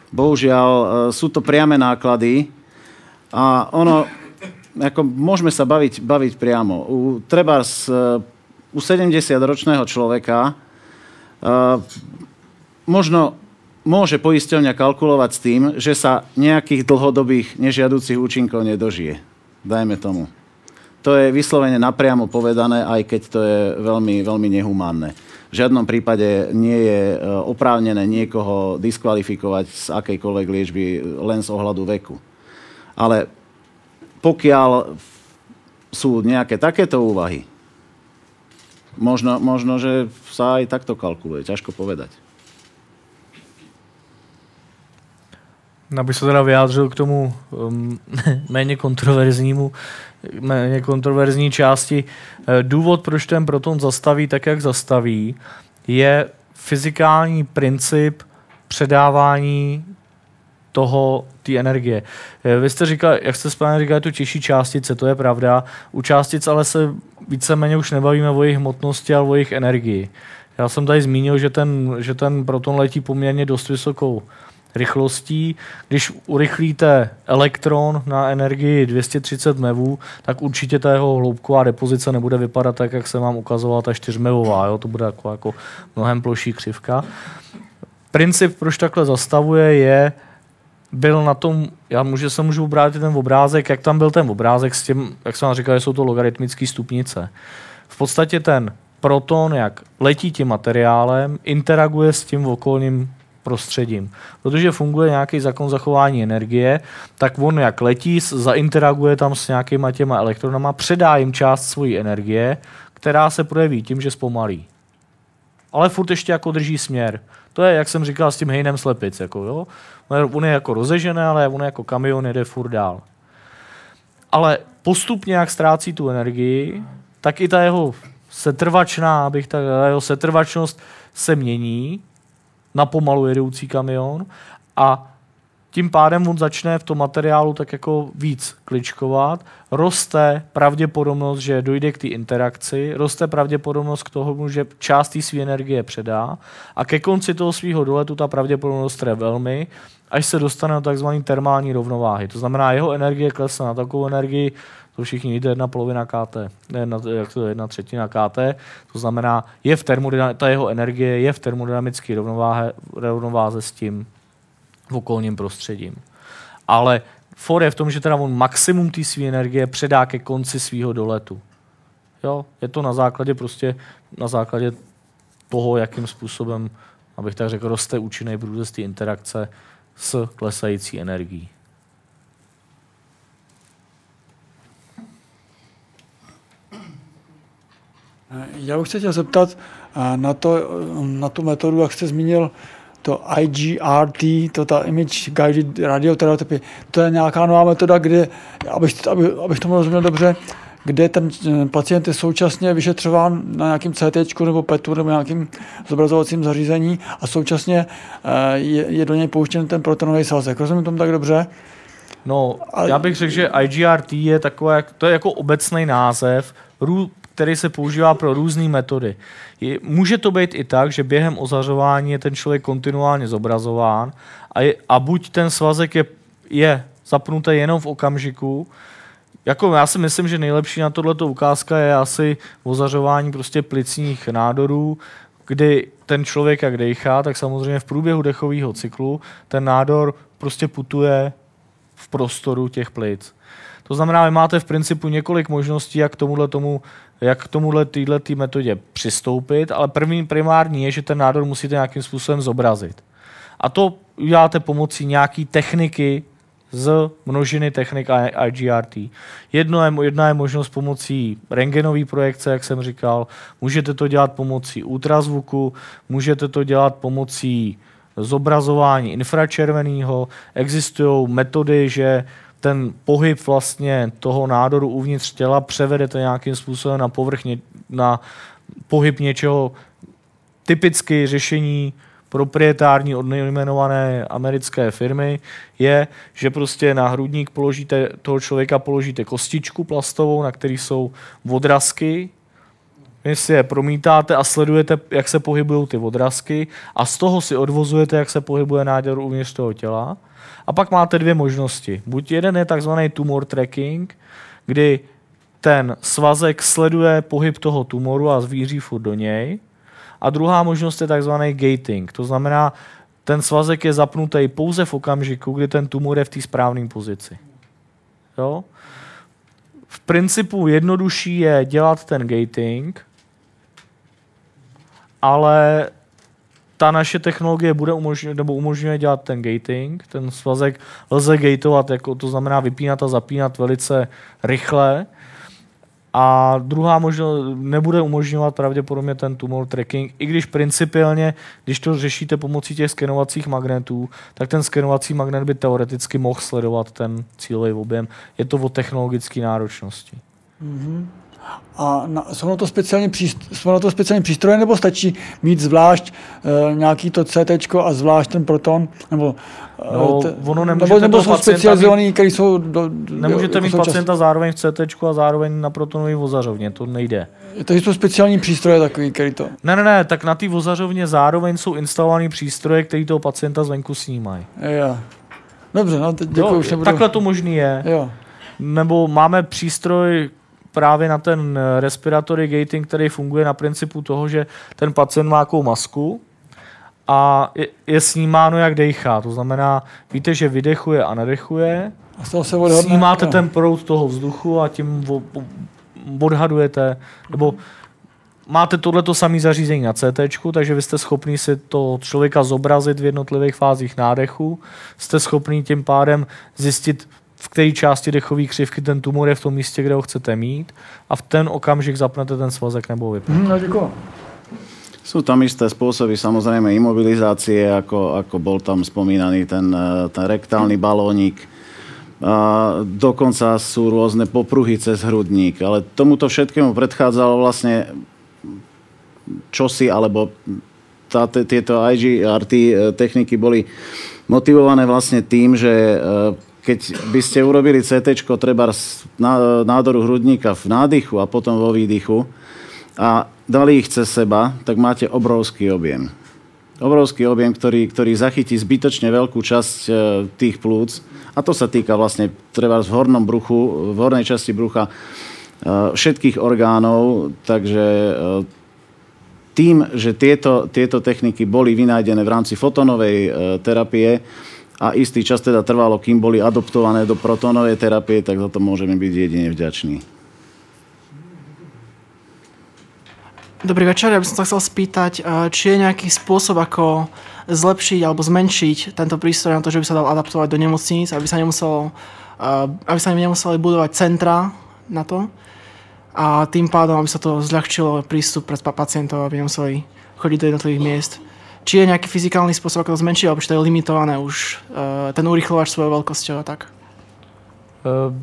Bohužiaľ, e, sú to priame náklady a ono, ako môžeme sa baviť, baviť priamo. U, treba z, u 70-ročného človeka uh, možno môže poisťovňa kalkulovať s tým, že sa nejakých dlhodobých nežiaducich účinkov nedožije. Dajme tomu. To je vyslovene napriamo povedané, aj keď to je veľmi, veľmi nehumánne. V žiadnom prípade nie je e, oprávnené niekoho diskvalifikovať z akejkoľvek liečby len z ohľadu veku. Ale pokiaľ sú nejaké takéto úvahy, možno, možno, že sa aj takto kalkuluje. Ťažko povedať. Abych se teda vyjádřil k tomu um, méně kontroverznímu, méně kontroverzní části. Eh, Důvod, proč ten proton zastaví tak, jak zastaví, je fyzikální princip předávání toho, té energie. Eh, Vy jste říkal, jak jste správně říkali, tu těžší částice, to je pravda. U částic ale se víceméně už nebavíme o jejich hmotnosti, ale o jejich energii. Já jsem tady zmínil, že ten, že ten proton letí poměrně dost vysokou rychlostí. Když urychlíte elektron na energii 230 MeV, tak určitě ta jeho hloubková depozice nebude vypadat tak, jak se vám ukazovala ta 4 MeVová. Jo? To bude jako, jako mnohem ploší křivka. Princip, proč takhle zastavuje, je, byl na tom, já můžu, se můžu obrátit ten obrázek, jak tam byl ten obrázek s tím, jak jsem vám říkal, že jsou to logaritmické stupnice. V podstatě ten proton, jak letí tím materiálem, interaguje s tím okolním prostředím. Protože funguje nějaký zákon zachování energie, tak on jak letí, zainteraguje tam s nějakýma těma elektronama, předá jim část svojí energie, která se projeví tím, že zpomalí. Ale furt ještě jako drží směr. To je, jak jsem říkal, s tím hejnem slepic. Jako, jo? On je- jako rozežené, ale on je jako kamion jede furt dál. Ale postupně, jak ztrácí tu energii, tak i ta jeho setrvačná, abych tak, ta jeho setrvačnost se mění na pomalu jedoucí kamion a tím pádem on začne v tom materiálu tak jako víc kličkovat, roste pravděpodobnost, že dojde k té interakci, roste pravděpodobnost k tomu, že část té své energie předá a ke konci toho svého doletu ta pravděpodobnost je velmi, až se dostane do takzvané termální rovnováhy. To znamená, jeho energie klesne na takovou energii, to všichni víte, jedna polovina KT, jedna, jak to je, jedna třetina KT, to znamená, je v ta jeho energie je v termodynamické rovnováze, rovnováze s tím v okolním prostředím. Ale for je v tom, že teda on maximum té své energie předá ke konci svého doletu. Jo, je to na základě prostě, na základě toho, jakým způsobem, abych tak řekl, roste účinný průřez té interakce s klesající energií. Já bych se chtěl zeptat eh, na, to, na tu metodu, jak jste zmínil, to IGRT, to ta Image Guided Radioterapie, to je nějaká nová metoda, kde, abych, aby, abych tomu rozuměl dobře, kde ten eh, pacient je současně vyšetřován na nějakým CT nebo PETu nebo nějakým zobrazovacím zařízení a současně eh, je, je do něj pouštěn ten protonový svazek. Rozumím tomu tak dobře? No, já bych řekl, že IGRT je takové, to je jako obecný název, rů, který se používá pro různé metody. Je, může to být i tak, že během ozařování je ten člověk kontinuálně zobrazován a, je, a buď ten svazek je, je zapnutý jenom v okamžiku, jako já si myslím, že nejlepší na tohleto ukázka je asi ozařování prostě plicních nádorů, kdy ten člověk, jak dechá, tak samozřejmě v průběhu dechového cyklu ten nádor prostě putuje v prostoru těch plic. To znamená, vy máte v principu několik možností, jak tomuhle, tomu, jak k tomuhle týhle tý metodě přistoupit, ale první primární je, že ten nádor musíte nějakým způsobem zobrazit. A to uděláte pomocí nějaký techniky z množiny technik IGRT. Jedno je, jedna je možnost pomocí rengenové projekce, jak jsem říkal, můžete to dělat pomocí ultrazvuku, můžete to dělat pomocí zobrazování infračerveného, existují metody, že ten pohyb vlastně toho nádoru uvnitř těla převedete nějakým způsobem na povrch, na pohyb něčeho, typicky řešení proprietární od nejmenované americké firmy je, že prostě na hrudník položíte, toho člověka položíte kostičku plastovou, na který jsou odrazky, vy si je promítáte a sledujete, jak se pohybují ty odrazky a z toho si odvozujete, jak se pohybuje nádor uvnitř toho těla. A pak máte dvě možnosti. Buď jeden je takzvaný tumor tracking, kdy ten svazek sleduje pohyb toho tumoru a zvíří furt do něj. A druhá možnost je takzvaný gating. To znamená, ten svazek je zapnutý pouze v okamžiku, kdy ten tumor je v té správné pozici. Jo? V principu jednodušší je dělat ten gating, ale ta naše technologie bude umožňuje, nebo umožňuje dělat ten gating. Ten svazek lze gateovat, jako to znamená vypínat a zapínat velice rychle. A druhá možnost nebude umožňovat pravděpodobně ten tumor tracking, i když principiálně, když to řešíte pomocí těch skenovacích magnetů, tak ten skenovací magnet by teoreticky mohl sledovat ten cílový objem. Je to o technologické náročnosti. A na, jsou, na to speciální příst, jsou na to speciální přístroje, nebo stačí mít zvlášť e, nějaký to CT a zvlášť ten proton? Nebo, eh, No, te- ono nemůžete nebo, nebo jsou specializovaný, který jsou... Do, do, Nemůžete jako mít součas- pacienta zároveň v CT a zároveň na protonové vozařovně, to nejde. Takže jsou speciální přístroje takový, který to... Ne, ne, ne, tak na té vozařovně zároveň jsou instalované přístroje, které toho pacienta zvenku snímají. Jo. Dobře, no teď děkuji, Jo, už nebudu... takhle to možný je. Jo. Nebo máme přístroj právě na ten eh, respiratory gating, který funguje na principu toho, že ten pacient má jakou masku a je, je snímáno, jak dejchá. To znamená, víte, že vydechuje a nadechuje, A se odhodne... snímáte jo. ten proud toho vzduchu a tím odhadujete, nebo máte tohleto samé zařízení na CT, takže vy jste schopný si to člověka zobrazit v jednotlivých fázích nádechu, jste schopný tím pádem zjistit, v které části dechové křivky ten tumor je v tom místě, kde ho chcete mít a v ten okamžik zapnete ten svazek nebo vypnete. Hm, no, děkuji. Sú tam isté spôsoby, samozrejme imobilizácie, ako, ako bol tam spomínaný ten, eh, ten rektálny balónik. A dokonca sú rôzne popruhy cez hrudník, ale tomuto všetkému predchádzalo vlastne čosi, alebo tá, t- tieto IGRT eh, techniky boli motivované vlastne tým, že eh, keď by ste urobili CT treba nádoru hrudníka v nádychu a potom vo výdychu a dali ich cez seba, tak máte obrovský objem. Obrovský objem, ktorý, ktorý zachytí zbytočne veľkú časť eh, tých plúc a to sa týka vlastne treba v hornom bruchu, v hornej časti brucha eh, všetkých orgánov, takže eh, tým, že tieto, tieto techniky boli vynájdené v rámci fotonovej terapie a istý čas teda trvalo, kým boli adoptované do protonovej terapie, tak za to môžeme byť jedine vďační. Dobrý večer, ja by som sa chcel spýtať, eh, či je nejaký spôsob, ako zlepšiť alebo zmenšiť tento prístroj na to, že by sa dal adaptovať do nemocníc, aby sa nemuselo, eh, aby sa nemuseli budovať centra na to a tým pádom, aby sa to zľahčilo prístup pre pa- pacientov, aby nemuseli chodiť do jednotlivých miest. Či je nejaký fyzikálny spôsob, ako to zmenšiť, alebo či to je limitované už eh, ten urychlovač svojou veľkosťou a tak. Eh,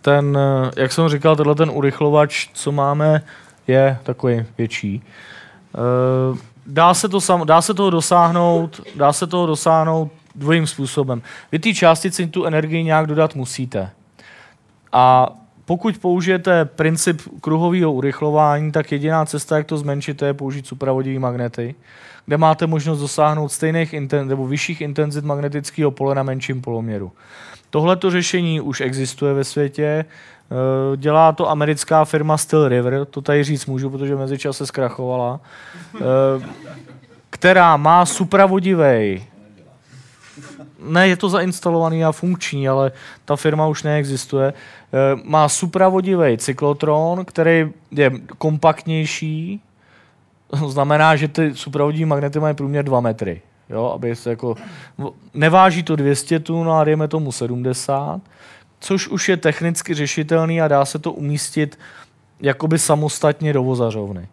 Ten, eh, jak jsem říkal, tenhle ten urychlovač, co máme, je takový větší. Dá se, to sam, dá se toho dosáhnout, dá se toho dosáhnout dvojím způsobem. Vy té částici tu energii nějak dodat musíte. A pokud použijete princip kruhového urychlování, tak jediná cesta, jak to zmenšit, je použít supravodivý magnety, kde máte možnost dosáhnout stejných inten, nebo vyšších intenzit magnetického pole na menším poloměru. Tohleto řešení už existuje ve světě. Eh, Dělá to americká firma Still River, to tady říct můžu, protože mezičas se zkrachovala, eh, která má supravodivej ne, je to zainstalovaný a funkční, ale ta firma už neexistuje. Eh, Má supravodivý cyklotron, který je kompaktnější, znamená, že ty supravodivý magnety mají průměr 2 metry. Jo, aby se jako, neváží to 200 tun, ale dejme tomu 70, což už je technicky řešitelný a dá se to umístit jakoby samostatně do vozařovny.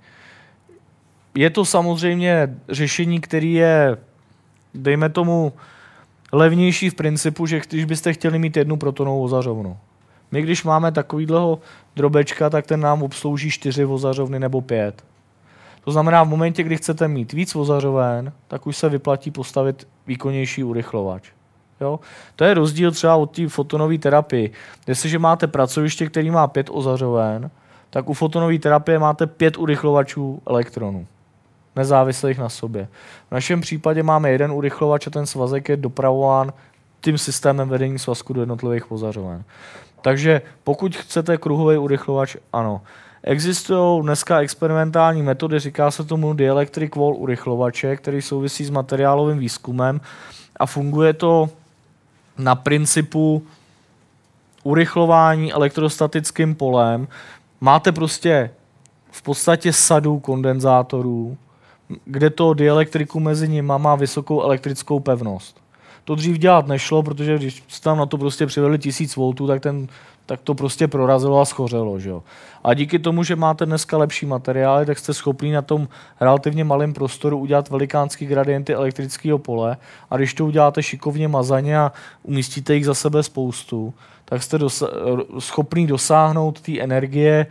Je to samozřejmě řešení, který je, dejme tomu, levnější v principu, že když byste chtěli mít jednu protonovou ozařovnu. My když máme takovýhleho drobečka, tak ten nám obslouží čtyři ozařovny nebo pět. To znamená, v momentě, kdy chcete mít víc ozařoven, tak už se vyplatí postavit výkonnější urychlovač. Jo? To je rozdíl třeba od té fotonové terapii. Jestliže máte pracoviště, který má pět ozařoven, tak u fotonové terapie máte pět urychlovačů elektronů, nezávislých na sobě. V našem případě máme jeden urychlovač a ten svazek je dopravován tím systémem vedení svazku do jednotlivých ozařoven. Takže pokud chcete kruhový urychlovač, ano. Existují dneska experimentální metody, říká se tomu dielectric wall urychlovače, který souvisí s materiálovým výzkumem a funguje to na principu urychlování elektrostatickým polem. Máte prostě v podstatě sadu kondenzátorů, kde to dielektriku mezi nimi má vysokou elektrickou pevnost. To dřív dělat nešlo, protože když tam na to prostě přivedli 1000 V, tak, ten, tak to prostě prorazilo a schořelo. Že jo? A díky tomu, že máte dneska lepší materiály, tak jste schopni na tom relativně malém prostoru udělat velikánský gradienty elektrického pole a když to uděláte šikovně mazaně a umístíte jich za sebe spoustu, tak jste dosa- schopný dosáhnout té energie,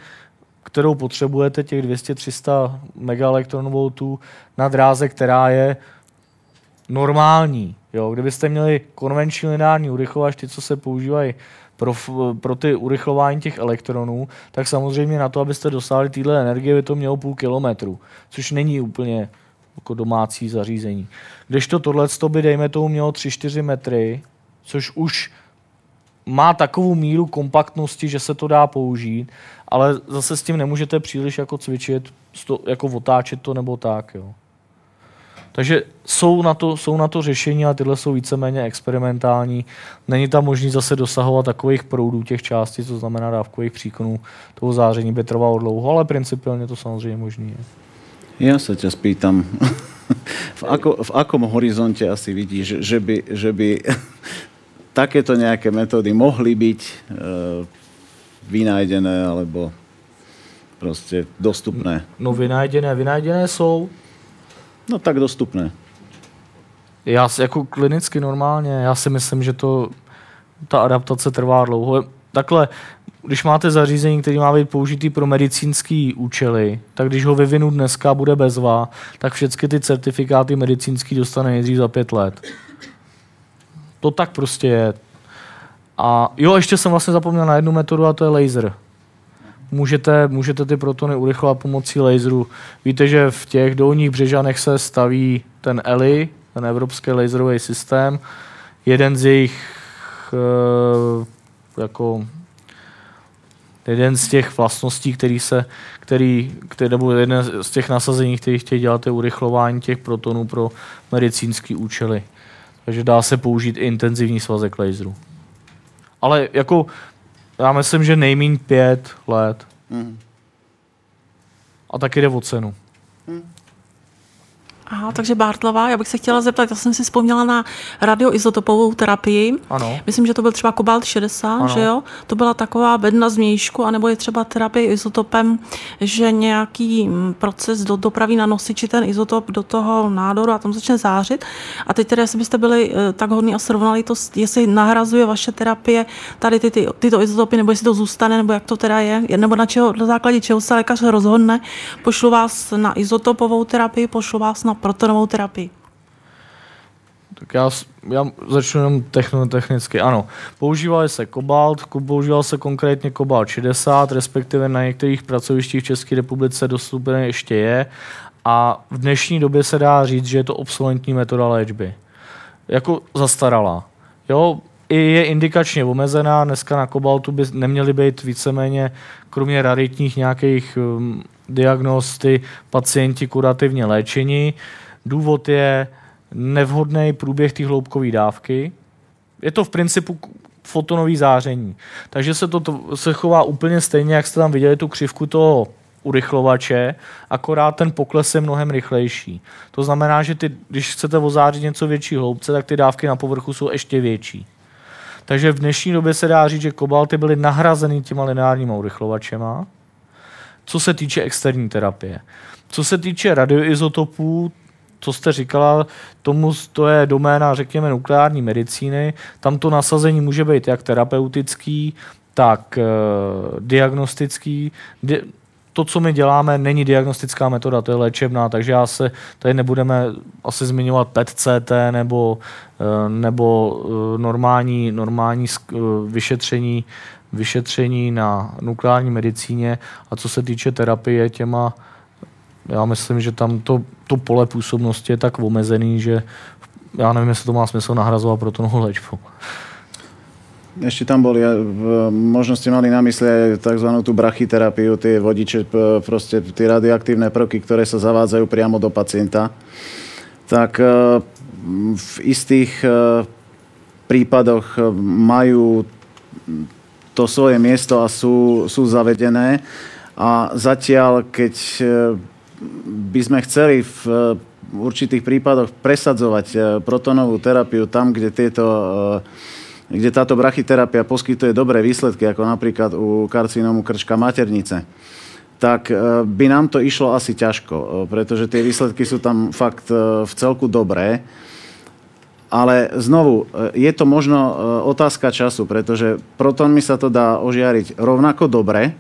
kterou potřebujete, těch 200-300 MeV na dráze, která je normální. Jo, kdybyste měli konvenční lineární urychlovač, ty, co se používají pro, pro ty urychlování těch elektronů, tak samozřejmě na to, abyste dosáhli téhle energie, by to mělo půl kilometru, což není úplně jako domácí zařízení. Když to tohle by, dejme tomu, mělo 3-4 metry, což už má takovou míru kompaktnosti, že se to dá použít, ale zase s tím nemůžete příliš jako cvičit, jako otáčet to nebo tak. Jo. Takže jsou na, to, jsou na to řešení, ale tyhle jsou víceméně experimentální. Není tam možný zase dosahovat takových proudů těch částí, co znamená dávkových příkonů. Toho záření by trvalo dlouho, ale principiálně to samozřejmě možný je. Já se tě spýtam, v, ako, v akom horizonte asi vidíš, že by, že by takéto nějaké metody mohly být e, vynajdené alebo prostě dostupné? No vynajdené, vynajdené jsou. No tak dostupné. Já si jako klinicky normálně, já si myslím, že to ta adaptace trvá dlouho. Takhle, když máte zařízení, které má být použitý pro medicínský účely, tak když ho vyvinu dneska bude bezva, tak všechny ty certifikáty medicínský dostane nejdřív za pět let. To tak prostě je. A jo, ještě jsem vlastně zapomněl na jednu metodu a to je laser můžete, můžete ty protony urychlovat pomocí laseru. Víte, že v těch dolních břežanech se staví ten ELI, ten evropský laserový systém. Jeden z jejich e, jako jeden z těch vlastností, který se, který, který, nebo jeden z těch nasazení, který chtějí dělat, je urychlování těch protonů pro medicínské účely. Takže dá se použít intenzivní svazek laseru. Ale jako já myslím, že nejmín pět let. Mm. A taky jde o cenu. Mm. Aha, takže Bartlová, já bych se chtěla zeptat, já jsem si vzpomněla na radioizotopovou terapii. Ano. Myslím, že to byl třeba kobalt 60, ano. že jo? To byla taková bedna změjšku, anebo je třeba terapie izotopem, že nějaký mm, proces do, dopraví na nosiči ten izotop do toho nádoru a tam začne zářit. A teď tedy, jestli byste byli eh, tak hodní a srovnali to, jestli nahrazuje vaše terapie tady ty, ty, tyto izotopy, nebo jestli to zůstane, nebo jak to teda je, nebo na, čeho, na základě čeho se lékař rozhodne, pošlu vás na izotopovou terapii, pošlu vás na protonovou terapii? Tak já, já začnu jenom technicky. Ano, používali se kobalt, používal se konkrétně kobalt 60, respektive na některých pracovištích v České republice dostupné ještě je. A v dnešní době se dá říct, že je to obsolentní metoda léčby. Jako zastaralá. Jo, i je indikačně omezená. Dneska na kobaltu by neměly být víceméně, kromě raritních nějakých um, diagnosty, pacienti kurativně léčení. Důvod je nevhodný průběh té hloubkové dávky. Je to v principu fotonový záření. Takže se to, to se chová úplně stejně, jak jste tam viděli tu křivku toho urychlovače, akorát ten pokles je mnohem rychlejší. To znamená, že ty, když chcete ozářit něco větší hloubce, tak ty dávky na povrchu jsou ještě větší. Takže v dnešní době se dá říct, že kobalty byly nahrazeny těma lineárníma urychlovačema, co se týče externí terapie. Co se týče radioizotopů, co jste říkala, tomu to je doména, řekněme, nukleární medicíny. Tam to nasazení může být jak terapeutický, tak e, diagnostický. Di- to, co my děláme, není diagnostická metoda, to je léčebná, takže já se tady nebudeme asi zmiňovat PET-CT nebo, eh, nebo eh, normální, normální vyšetření, vyšetření na nukleární medicíně a co se týče terapie těma, já myslím, že tam to, to pole působnosti je tak omezený, že já nevím, jestli to má smysl nahrazovat protonovou léčbu. Ešte tam boli, možno ste mali na mysli aj tzv. tú brachyterapiu, tie vodiče, proste tie radioaktívne prvky, ktoré sa zavádzajú priamo do pacienta. Tak e, v istých e, prípadoch majú to svoje miesto a sú, sú zavedené. A zatiaľ, keď e, by sme chceli v určitých prípadoch presadzovať protonovú terapiu tam, kde tieto kde táto brachyterapia poskytuje dobré výsledky, ako napríklad u karcinómu krčka maternice, tak by nám to išlo asi ťažko, pretože tie výsledky sú tam fakt v celku dobré. Ale znovu, je to možno otázka času, pretože protonmi sa to dá ožiariť rovnako dobre,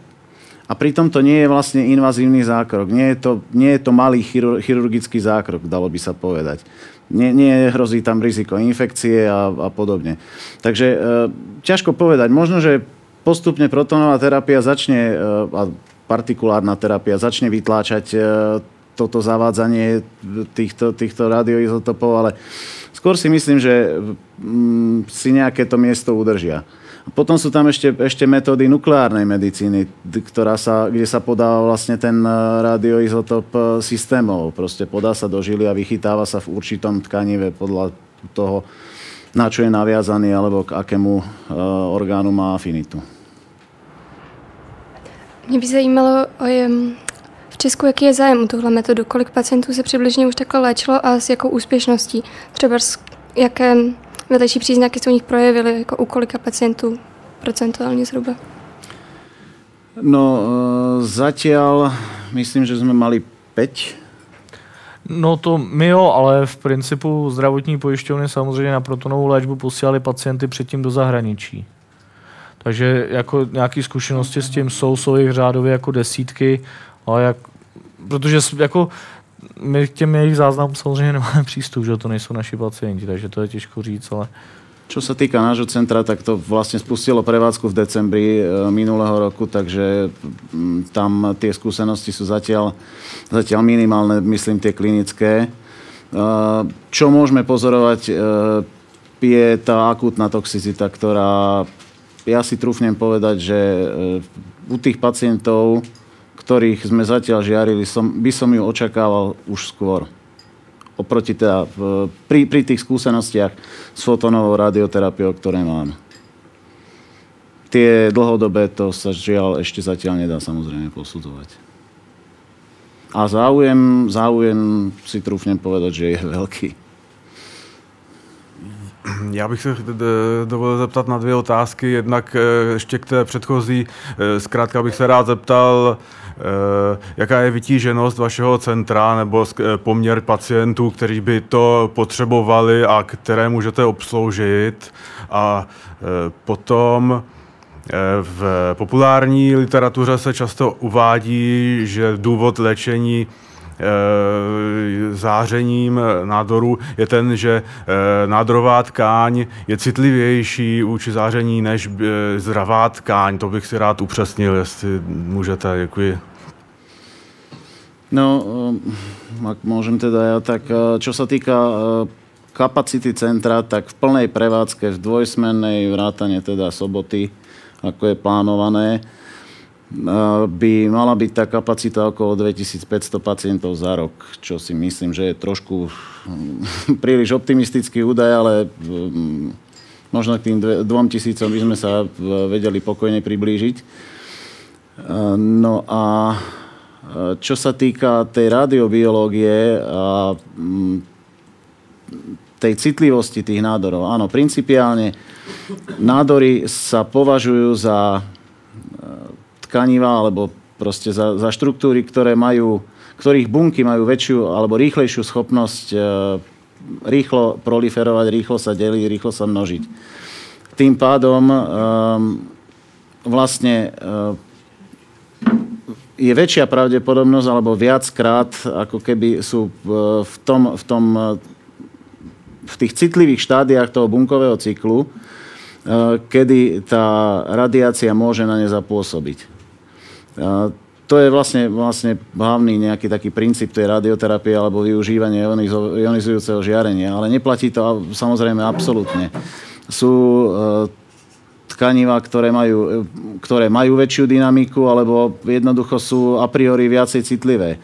a pritom to nie je vlastne invazívny zákrok. Nie je to, nie je to malý chirurgický zákrok, dalo by sa povedať nie, nie hrozí tam riziko infekcie a, a podobne. Takže e, ťažko povedať. Možno, že postupne protonová terapia začne, e, a partikulárna terapia začne vytláčať e, toto zavádzanie týchto, týchto radioizotopov, ale skôr si myslím, že mm, si nejaké to miesto udržia. Potom sú tam ešte, ešte metódy nukleárnej medicíny, ktorá sa, kde sa podáva vlastne ten e, radioizotop e, systémov. Proste podá sa do žily a vychytáva sa v určitom tkanive podľa toho, na čo je naviazaný alebo k akému uh, orgánu má afinitu. Mě by zajímalo, Česku jaký je zájem o tuhle metodu, kolik pacientů se přibližně už takhle léčilo a s jakou úspěšností. Třeba jaké vedlejší příznaky se u nich projevily, jako u kolika pacientů procentuálně zhruba? No, e, zatiaľ myslím, že jsme mali 5 No to my jo, ale v principu zdravotní pojišťovny samozřejmě na protonovou léčbu posílali pacienty předtím do zahraničí. Takže jako nějaké zkušenosti s tím jsou, jsou jich řádově jako desítky, ale jak, protože jako my k těm jejich záznamům samozřejmě nemáme přístup, že to nejsou naši pacienti, takže to je těžko říct, ale Čo sa týka nášho centra, tak to vlastne spustilo prevádzku v decembri e, minulého roku, takže mm, tam tie skúsenosti sú zatiaľ, zatiaľ minimálne, myslím tie klinické. E, čo môžeme pozorovať, e, je tá akútna toxicita, ktorá, ja si trúfnem povedať, že u tých pacientov ktorých sme zatiaľ žiarili, som, by som ju očakával už skôr. Oproti teda, pri, pri tých skúsenostiach s fotonovou radioterapiou, ktoré mám. Tie dlhodobé to sa žiaľ ešte zatiaľ nedá samozrejme posudzovať. A záujem, záujem si trúfnem povedať, že je veľký. Já bych se dovolil zeptat na dvě otázky. Jednak eh, ještě k té předchozí. Eh, zkrátka bych se rád zeptal, jaká je vytíženost vašeho centra nebo eh, poměr pacientů, kteří by to potřebovali a které můžete obsloužit. A eh, potom v populární literatuře se často uvádí, že důvod léčení zářením nádoru je ten, že nádorová tkáň je citlivější vůči záření než zdravá tkáň. To bych si rád upřesnil, jestli můžete. Děkuji. No, eh, ak môžem teda ja, tak eh, čo sa týka eh, kapacity centra, tak v plnej prevádzke, v dvojsmennej vrátane teda soboty, ako je plánované, by mala byť tá kapacita okolo 2500 pacientov za rok, čo si myslím, že je trošku príliš optimistický údaj, ale mm, možno k tým dvom tisícom by sme sa vedeli pokojne priblížiť. No a čo sa týka tej radiobiológie a mm, tej citlivosti tých nádorov, áno, principiálne nádory sa považujú za e, tkaniva alebo proste za, za štruktúry, ktoré majú, ktorých bunky majú väčšiu alebo rýchlejšiu schopnosť e, rýchlo proliferovať, rýchlo sa deliť, rýchlo sa množiť. Tým pádom e, vlastne je väčšia pravdepodobnosť, alebo viackrát, ako keby sú v, tom, v, tom, v tých citlivých štádiách toho bunkového cyklu, kedy tá radiácia môže na ne zapôsobiť to je vlastne, vlastne hlavný nejaký taký princíp tej radioterapie alebo využívanie ionizujúceho žiarenia. Ale neplatí to samozrejme absolútne. Sú e, tkaniva, ktoré majú, ktoré majú väčšiu dynamiku alebo jednoducho sú a priori viacej citlivé.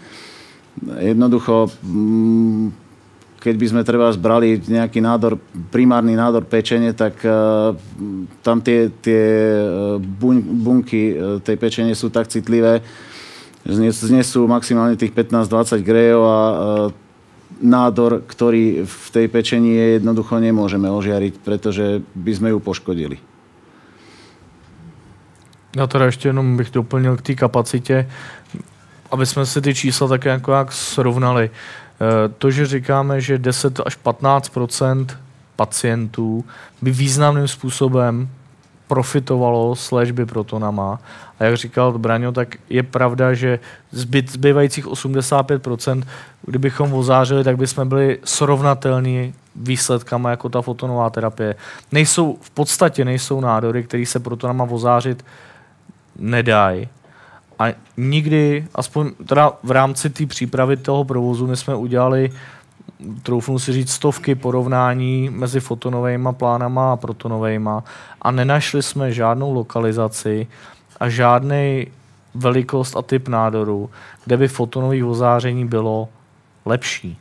Jednoducho, mm, keď by sme treba zbrali nejaký nádor, primárny nádor pečenie, tak uh, tam tie, tie e, bunky tej pečenie sú tak citlivé, znesú maximálne tých 15-20 grejov a nádor, ktorý v tej pečení je, jednoducho nemôžeme ožiariť, pretože by sme ju poškodili. Já teda ještě jenom bych doplnil k té kapacitě, aby jsme si ty čísla také jako jak srovnali. E, to, že říkáme, že 10 až 15% pacientů by významným způsobem profitovalo s léčby protonama. A jak říkal Braňo, tak je pravda, že zbyt, zbývajících 85%, kdybychom ozářili, tak bychom byli srovnatelní výsledkama jako ta fotonová terapie. Nejsou, v podstatě nejsou nádory, které se protonama ozářit nedají. A nikdy, aspoň teda v rámci té přípravy toho provozu, my jsme udělali troufnu si říct, stovky porovnání mezi fotonovými plánama a protonovými a nenašli jsme žádnou lokalizaci a žádný velikost a typ nádoru, kde by fotonový ozáření bylo lepší.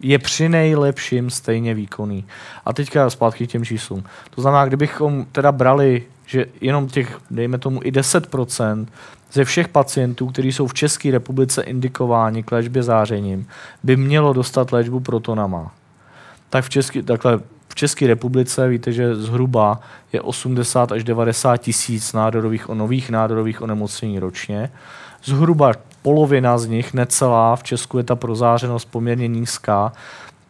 Je při nejlepším stejně výkonný. A teďka zpátky k těm číslům. To znamená, kdybychom teda brali, že jenom těch, dejme tomu i 10% ze všech pacientů, kteří jsou v České republice indikováni k léčbě zářením, by mělo dostat léčbu protonama. Tak v České, takhle, v České republice víte, že zhruba je 80 až 90 tisíc nádorových, nových nádorových onemocnění ročně. Zhruba polovina z nich, necelá, v Česku je ta prozářenost poměrně nízká,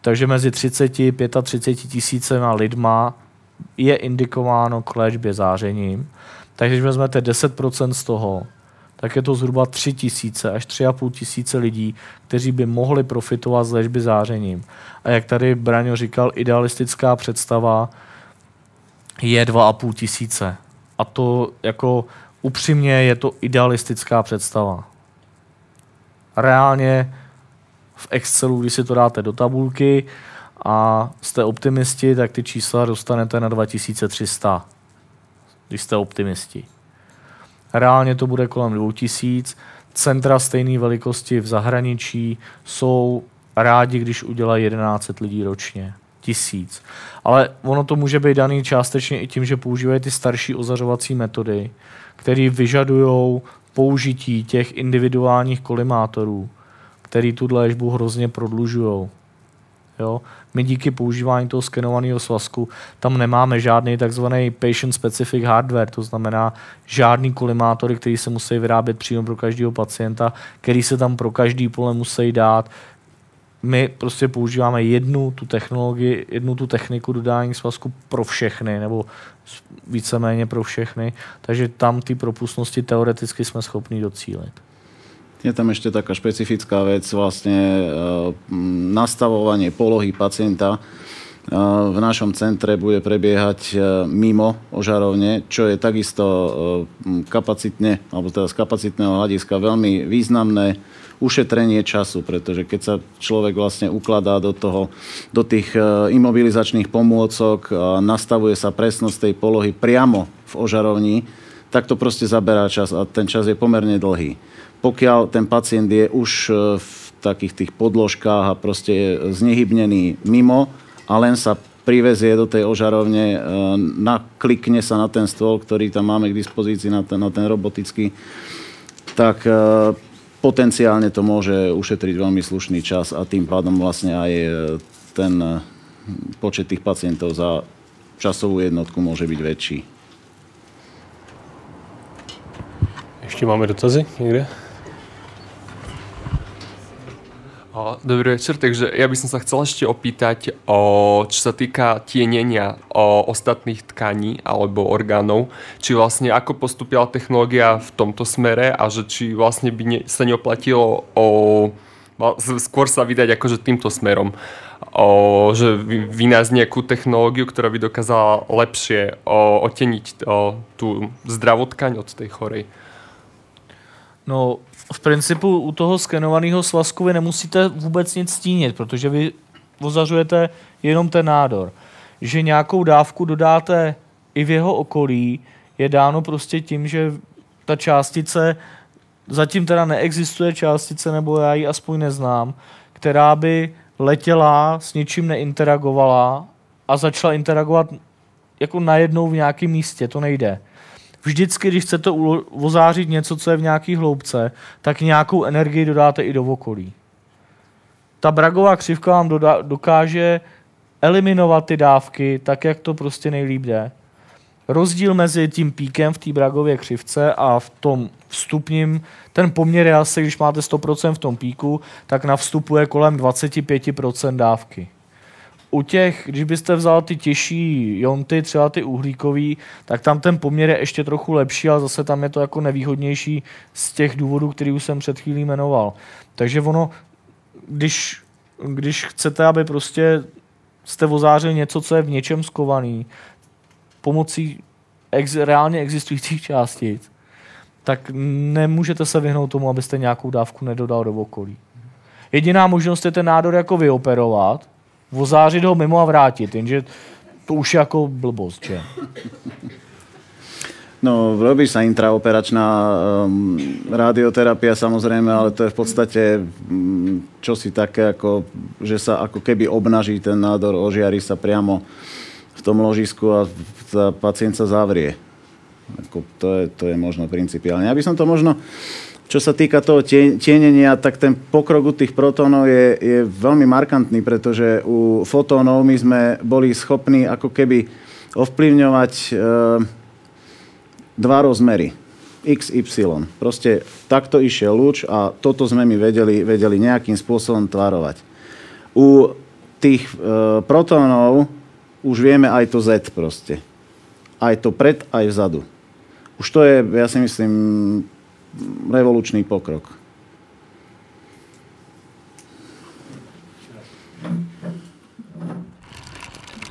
takže mezi 30 a 35 tisícema lidma je indikováno k léčbě zářením. Takže když vezmete 10% z toho, tak je to zhruba 3 tisíce až 3,5 tisíce lidí, kteří by mohli profitovat z léčby zářením. A jak tady Braňo říkal, idealistická představa je 2,5 tisíce. A to jako upřímně je to idealistická představa. Reálně v Excelu, když si to dáte do tabulky a jste optimisti, tak ty čísla dostanete na 2300, když jste optimisti. Reálně to bude kolem 2000. Centra stejné velikosti v zahraničí jsou rádi, když udělají 11 lidí ročně. Tisíc. Ale ono to může být daný částečně i tím, že používají ty starší ozařovací metody, které vyžadují použití těch individuálních kolimátorů, který tu léčbu hrozně prodlužují. Jo? My díky používání toho skenovaného svazku tam nemáme žádný takzvaný patient specific hardware, to znamená žádný kolimátory, který se musí vyrábět přímo pro každého pacienta, který se tam pro každý pole musí dát. My prostě používáme jednu tu technologii, jednu tu techniku dodání svazku pro všechny, nebo víceméně pro všechny, takže tam ty propustnosti teoreticky jsme schopni docílit. Je tam ešte taká špecifická vec, vlastne e, nastavovanie polohy pacienta. E, v našom centre bude prebiehať e, mimo ožarovne, čo je takisto kapacitne, alebo teda z kapacitného hľadiska veľmi významné ušetrenie času, pretože keď sa človek vlastne ukladá do, toho, do tých imobilizačných pomôcok nastavuje sa presnosť tej polohy priamo v ožarovni, tak to proste zaberá čas a ten čas je pomerne dlhý pokiaľ ten pacient je už e, v takých tých podložkách a proste je znehybnený mimo a len sa privezie do tej ožarovne, e, naklikne sa na ten stôl, ktorý tam máme k dispozícii, na ten, na ten robotický, tak e, potenciálne to môže ušetriť veľmi slušný čas a tým pádom vlastne aj ten počet tých pacientov za časovú jednotku môže byť väčší. Ještě máme dotazy někde? Dobrý večer, takže ja by som sa chcel ešte opýtať, o, čo sa týka tienenia o ostatných tkaní alebo orgánov, či vlastne ako postupila technológia v tomto smere a že či vlastne by ne, sa neoplatilo o, skôr sa vydať akože týmto smerom. O, že vynájsť nejakú technológiu, ktorá by dokázala lepšie o, oteniť o, tú zdravotkaň od tej chorej. No, v principu u toho skenovaného svazku vy nemusíte vůbec nic stínit, protože vy ozařujete jenom ten nádor. Že nějakou dávku dodáte i v jeho okolí, je dáno prostě tím, že ta částice, zatím teda neexistuje částice, nebo já ji aspoň neznám, která by letěla, s ničím neinteragovala a začala interagovat jako najednou v nějakém místě, to nejde vždycky, když chcete ozářit něco, co je v nějaké hloubce, tak nějakou energii dodáte i do okolí. Ta bragová křivka vám doda- dokáže eliminovat ty dávky tak, jak to prostě nejlíp jde. Rozdíl mezi tím píkem v té bragově křivce a v tom vstupním, ten poměr je asi, když máte 100% v tom píku, tak na vstupu je kolem 25% dávky u těch, když byste vzal ty těžší jonty, třeba ty uhlíkový, tak tam ten poměr je ještě trochu lepší, ale zase tam je to jako nevýhodnější z těch důvodů, který už jsem před chvílí jmenoval. Takže ono, když, když chcete, aby prostě jste ozářili něco, co je v něčem skovaný, pomocí ex, reálně existujících částic, tak nemůžete se vyhnout tomu, abyste nějakou dávku nedodal do okolí. Jediná možnost je ten nádor jako vyoperovat, vozářit ho mimo a vrátit, jenže to už je jako blbost, že? No, robí sa intraoperačná um, radioterapia samozrejme, ale to je v podstate um, čosi také, ako, že sa ako keby obnaží ten nádor, ožiari sa priamo v tom ložisku a tá pacient sa zavrie. Ako, to, je, to je možno principiálne. Ja by som to možno čo sa týka toho tienenia, tak ten pokrok u tých protónov je, je veľmi markantný, pretože u fotónov my sme boli schopní ako keby ovplyvňovať e, dva rozmery. X, Y. Proste takto išiel lúč a toto sme my vedeli, vedeli nejakým spôsobom tvarovať. U tých e, protónov už vieme aj to Z proste. Aj to pred, aj vzadu. Už to je, ja si myslím, revolučný pokrok.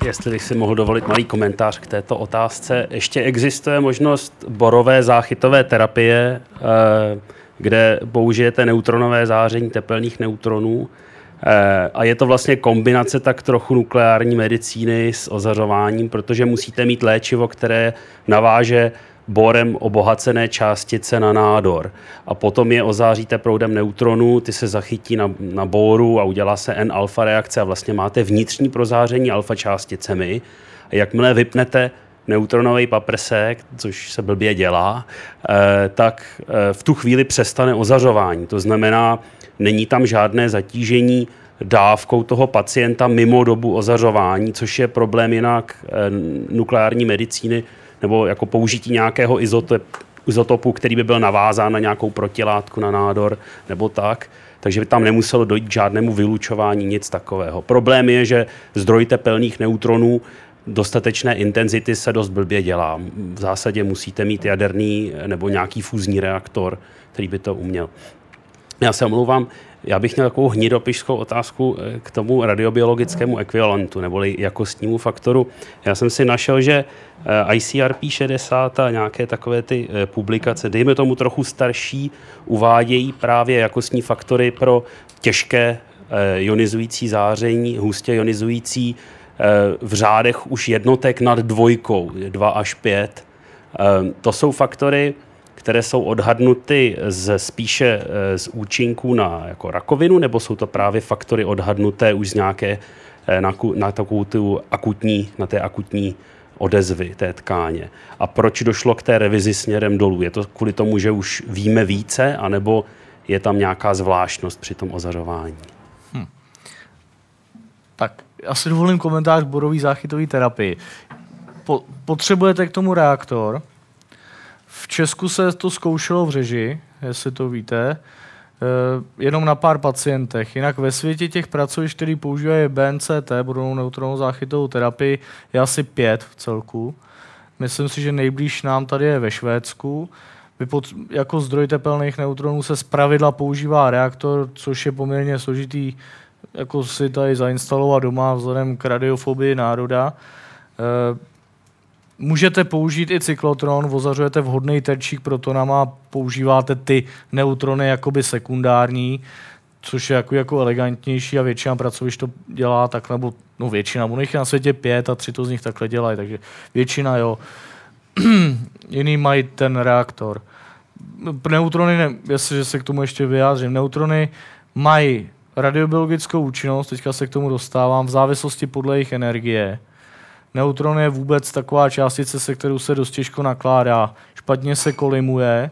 Jestli bych si mohl dovolit malý komentář k této otázce. Ještě existuje možnost borové záchytové terapie, eh, kde použijete neutronové záření tepelných neutronů. Eh, a je to vlastně kombinace tak trochu nukleární medicíny s ozařováním, protože musíte mít léčivo, které naváže borem obohacené částice na nádor. A potom je ozáříte proudem neutronů, ty se zachytí na, na boru a udělá se N-alfa reakce a vlastně máte vnitřní prozáření alfa částicemi. A jakmile vypnete neutronový paprsek, což se blbě dělá, eh, tak eh, v tu chvíli přestane ozařování. To znamená, není tam žádné zatížení dávkou toho pacienta mimo dobu ozařování, což je problém jinak eh, nukleární medicíny, nebo jako použití nějakého izotop, izotopu, který by byl navázán na nějakou protilátku na nádor nebo tak. Takže by tam nemuselo dojít k žádnému vylučování, nic takového. Problém je, že zdroj tepelných neutronů dostatečné intenzity se dost blbě dělá. V zásadě musíte mít jaderný nebo nějaký fúzní reaktor, který by to uměl. Já se omlouvám, já bych měl takovou hnidopišskou otázku eh, k tomu radiobiologickému ekvivalentu, neboli jakostnímu faktoru. Já jsem si našel, že eh, ICRP 60 a nějaké takové ty eh, publikace, dejme tomu trochu starší, uvádějí právě jakostní faktory pro těžké ionizující záření, hustě ionizující v řádech už jednotek nad dvojkou, 2 až 5. To jsou faktory, které jsou odhadnuty z, spíše eh, z účinků na jako rakovinu, nebo jsou to právě faktory odhadnuté už z nějaké eh, na, na takovou tu akutní, na té akutní odezvy té tkáně. A proč došlo k té revizi směrem dolů? Je to kvůli tomu, že už víme více, anebo je tam nějaká zvláštnost při tom ozařování? Hm. Tak, já si dovolím komentář k borový záchytový terapii. Po, potřebujete k tomu reaktor, v Česku se to zkoušelo v řeži, jestli to víte. jenom na pár pacientech. Jinak ve světě těch pracovišť, který používají BNCT, budou neutronovou záchytovou terapii, je asi pět v celku. Myslím si, že nejblíž nám tady je ve Švédsku. Vypod, jako zdroj tepelných neutronů se zpravidla používá reaktor, což je poměrně složitý jako si tady zainstalovat doma vzhledem k radiofobii národa. E, můžete použít i cyklotron, ozařujete vhodný terčík protonama, používáte ty neutrony jakoby sekundární, což je jako, jako elegantnější a většina pracovišť to dělá tak, nebo no většina, u nich na světě pět a tři to z nich takhle dělají, takže většina jo. Jiný mají ten reaktor. Neutrony, ne, jestliže se k tomu ještě vyjádřím, neutrony mají radiobiologickou účinnost, teďka se k tomu dostávám, v závislosti podle jejich energie. Neutron je vůbec taková částice, se kterou se dost těžko nakládá. Špatně se kolimuje,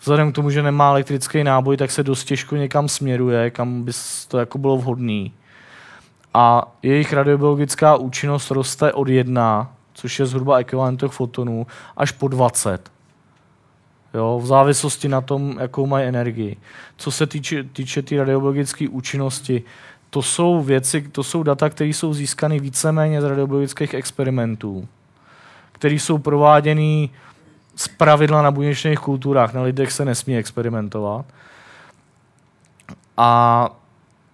vzhledem k tomu, že nemá elektrický náboj, tak se dost těžko někam směruje, kam by to jako bylo vhodné. A jejich radiobiologická účinnost roste od 1, což je zhruba ekvivalent těch fotonů, až po 20. Jo, v závislosti na tom, jakou mají energii. Co se týče, týče té tý radiobiologické účinnosti, to jsou věci, to jsou data, které jsou získány víceméně z radiobiologických experimentů, které jsou prováděny z pravidla na buněčných kulturách. Na lidech se nesmí experimentovat. A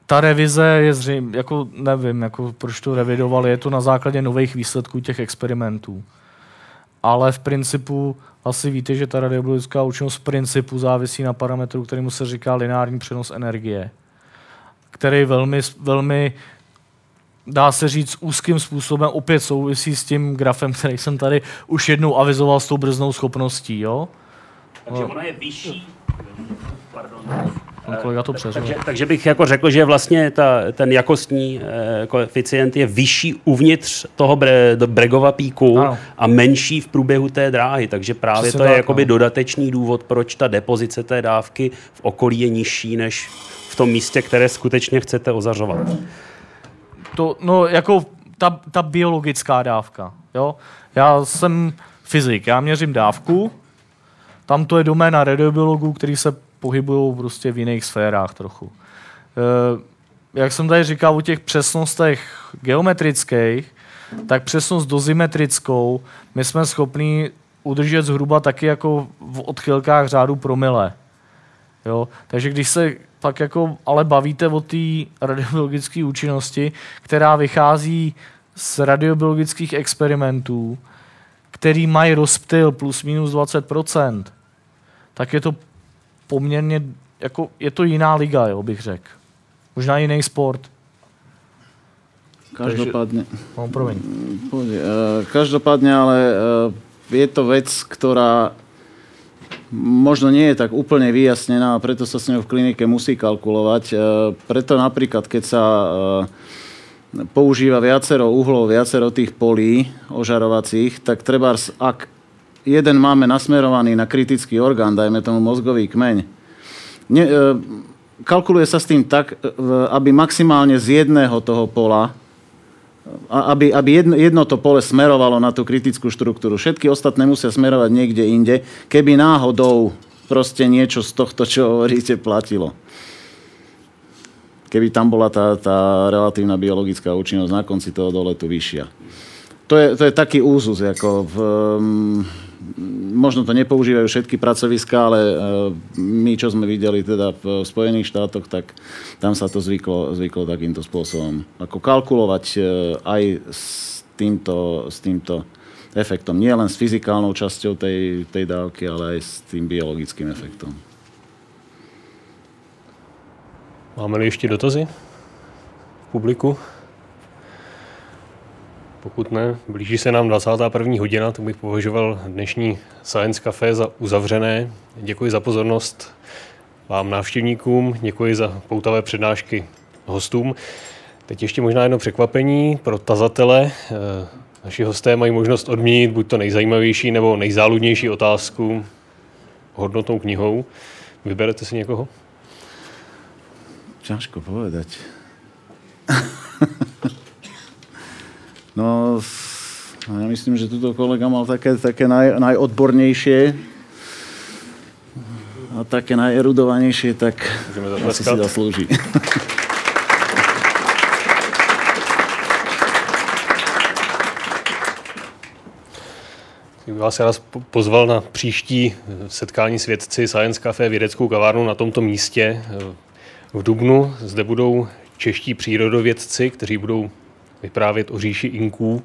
ta revize je zřejmě, jako nevím, jako proč to revidovali, je to na základě nových výsledků těch experimentů. Ale v principu asi víte, že ta radiobiologická účinnost v principu závisí na parametru, kterému se říká lineární přenos energie, který velmi, velmi dá se říct, úzkým způsobem opět souvisí s tím grafem, který jsem tady už jednou avizoval s tou brznou schopností. Jo? Takže ona je vyšší. Pardon. Pan kolega to přeřel. Takže, takže bych jako řekl, že vlastně ta, ten jakostní eh, koeficient je vyšší uvnitř toho bre, do Bregova píku ano. a menší v průběhu té dráhy. Takže právě Přesně to je tak, jakoby no. dodatečný důvod, proč ta depozice té dávky v okolí je nižší než tom místě, které skutečně chcete ozařovat. To, no, jako ta, ta biologická dávka. Jo? Já jsem fyzik, já měřím dávku, tam to je doména radiobiologů, který se pohybují prostě v jiných sférách trochu. E, jak jsem tady říkal o těch přesnostech geometrických, tak přesnost dozimetrickou my jsme schopni udržet zhruba taky jako v odchylkách řádu promile. Jo? Takže když se pak jako ale bavíte o té radiobiologické účinnosti, která vychází z radiobiologických experimentů, který mají rozptyl plus minus 20%, tak je to poměrně, jako je to jiná liga, jo, bych řekl. Možná jiný sport. Každopádne. No, promiň. Eh, každopádne, ale eh, je to vec, ktorá možno nie je tak úplne vyjasnená a preto sa s ňou v klinike musí kalkulovať. Eh, preto napríklad, keď sa používa viacero uhlov, viacero tých polí ožarovacích, tak treba, ak jeden máme nasmerovaný na kritický orgán, dajme tomu mozgový kmeň, ne, e, kalkuluje sa s tým tak, e, aby maximálne z jedného toho pola, aby, aby jedno, jedno to pole smerovalo na tú kritickú štruktúru. Všetky ostatné musia smerovať niekde inde, keby náhodou proste niečo z tohto, čo hovoríte, platilo. Keby tam bola tá, tá relatívna biologická účinnosť na konci toho doletu vyššia. To je, to je taký úzus, ako v, možno to nepoužívajú všetky pracoviská, ale e, my, čo sme videli teda v Spojených štátoch, tak tam sa to zvyklo, zvyklo takýmto spôsobom. Ako kalkulovať e, aj s týmto, s týmto efektom. Nie len s fyzikálnou časťou tej, tej dávky, ale aj s tým biologickým efektom. Máme-li ještě dotazy v publiku? Pokud ne, blíží se nám 21. hodina, to bych považoval dnešní Science Café za uzavřené. Děkuji za pozornost vám návštěvníkům, děkuji za poutavé přednášky hostům. Teď ještě možná jedno překvapení pro tazatele. Eh, naši hosté mají možnost odměnit buď to nejzajímavější nebo nejzáludnější otázku hodnotnou knihou. Vyberete si někoho? Ťažko povedať. No, ja myslím, že tuto kolega mal také, také naj, najodbornejšie. a také najerudovanejšie, tak asi si bych vás rád pozval na příští setkání s vědci Science Café vědeckou kavárnu na tomto místě v Dubnu. Zde budou čeští přírodovědci, kteří budou vyprávět o říši Inků.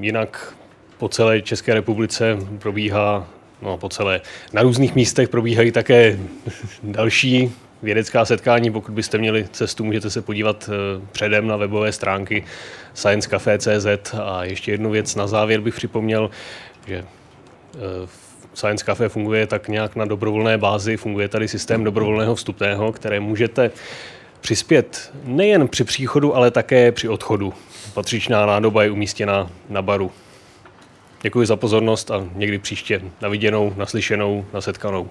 Jinak po celé České republice probíhá, no po celé, na různých místech probíhají také další vědecká setkání. Pokud byste měli cestu, můžete se podívat eh, předem na webové stránky sciencecafe.cz. A ještě jednu věc na závěr bych připomněl, že eh, Science Cafe funguje tak nějak na dobrovolné bázi. Funguje tady systém dobrovolného vstupného, které můžete přispět nejen při příchodu, ale také při odchodu. Patřičná nádoba je umístěna na baru. Děkuji za pozornost a někdy příště na viděnou, naslyšenou, nasetkanou.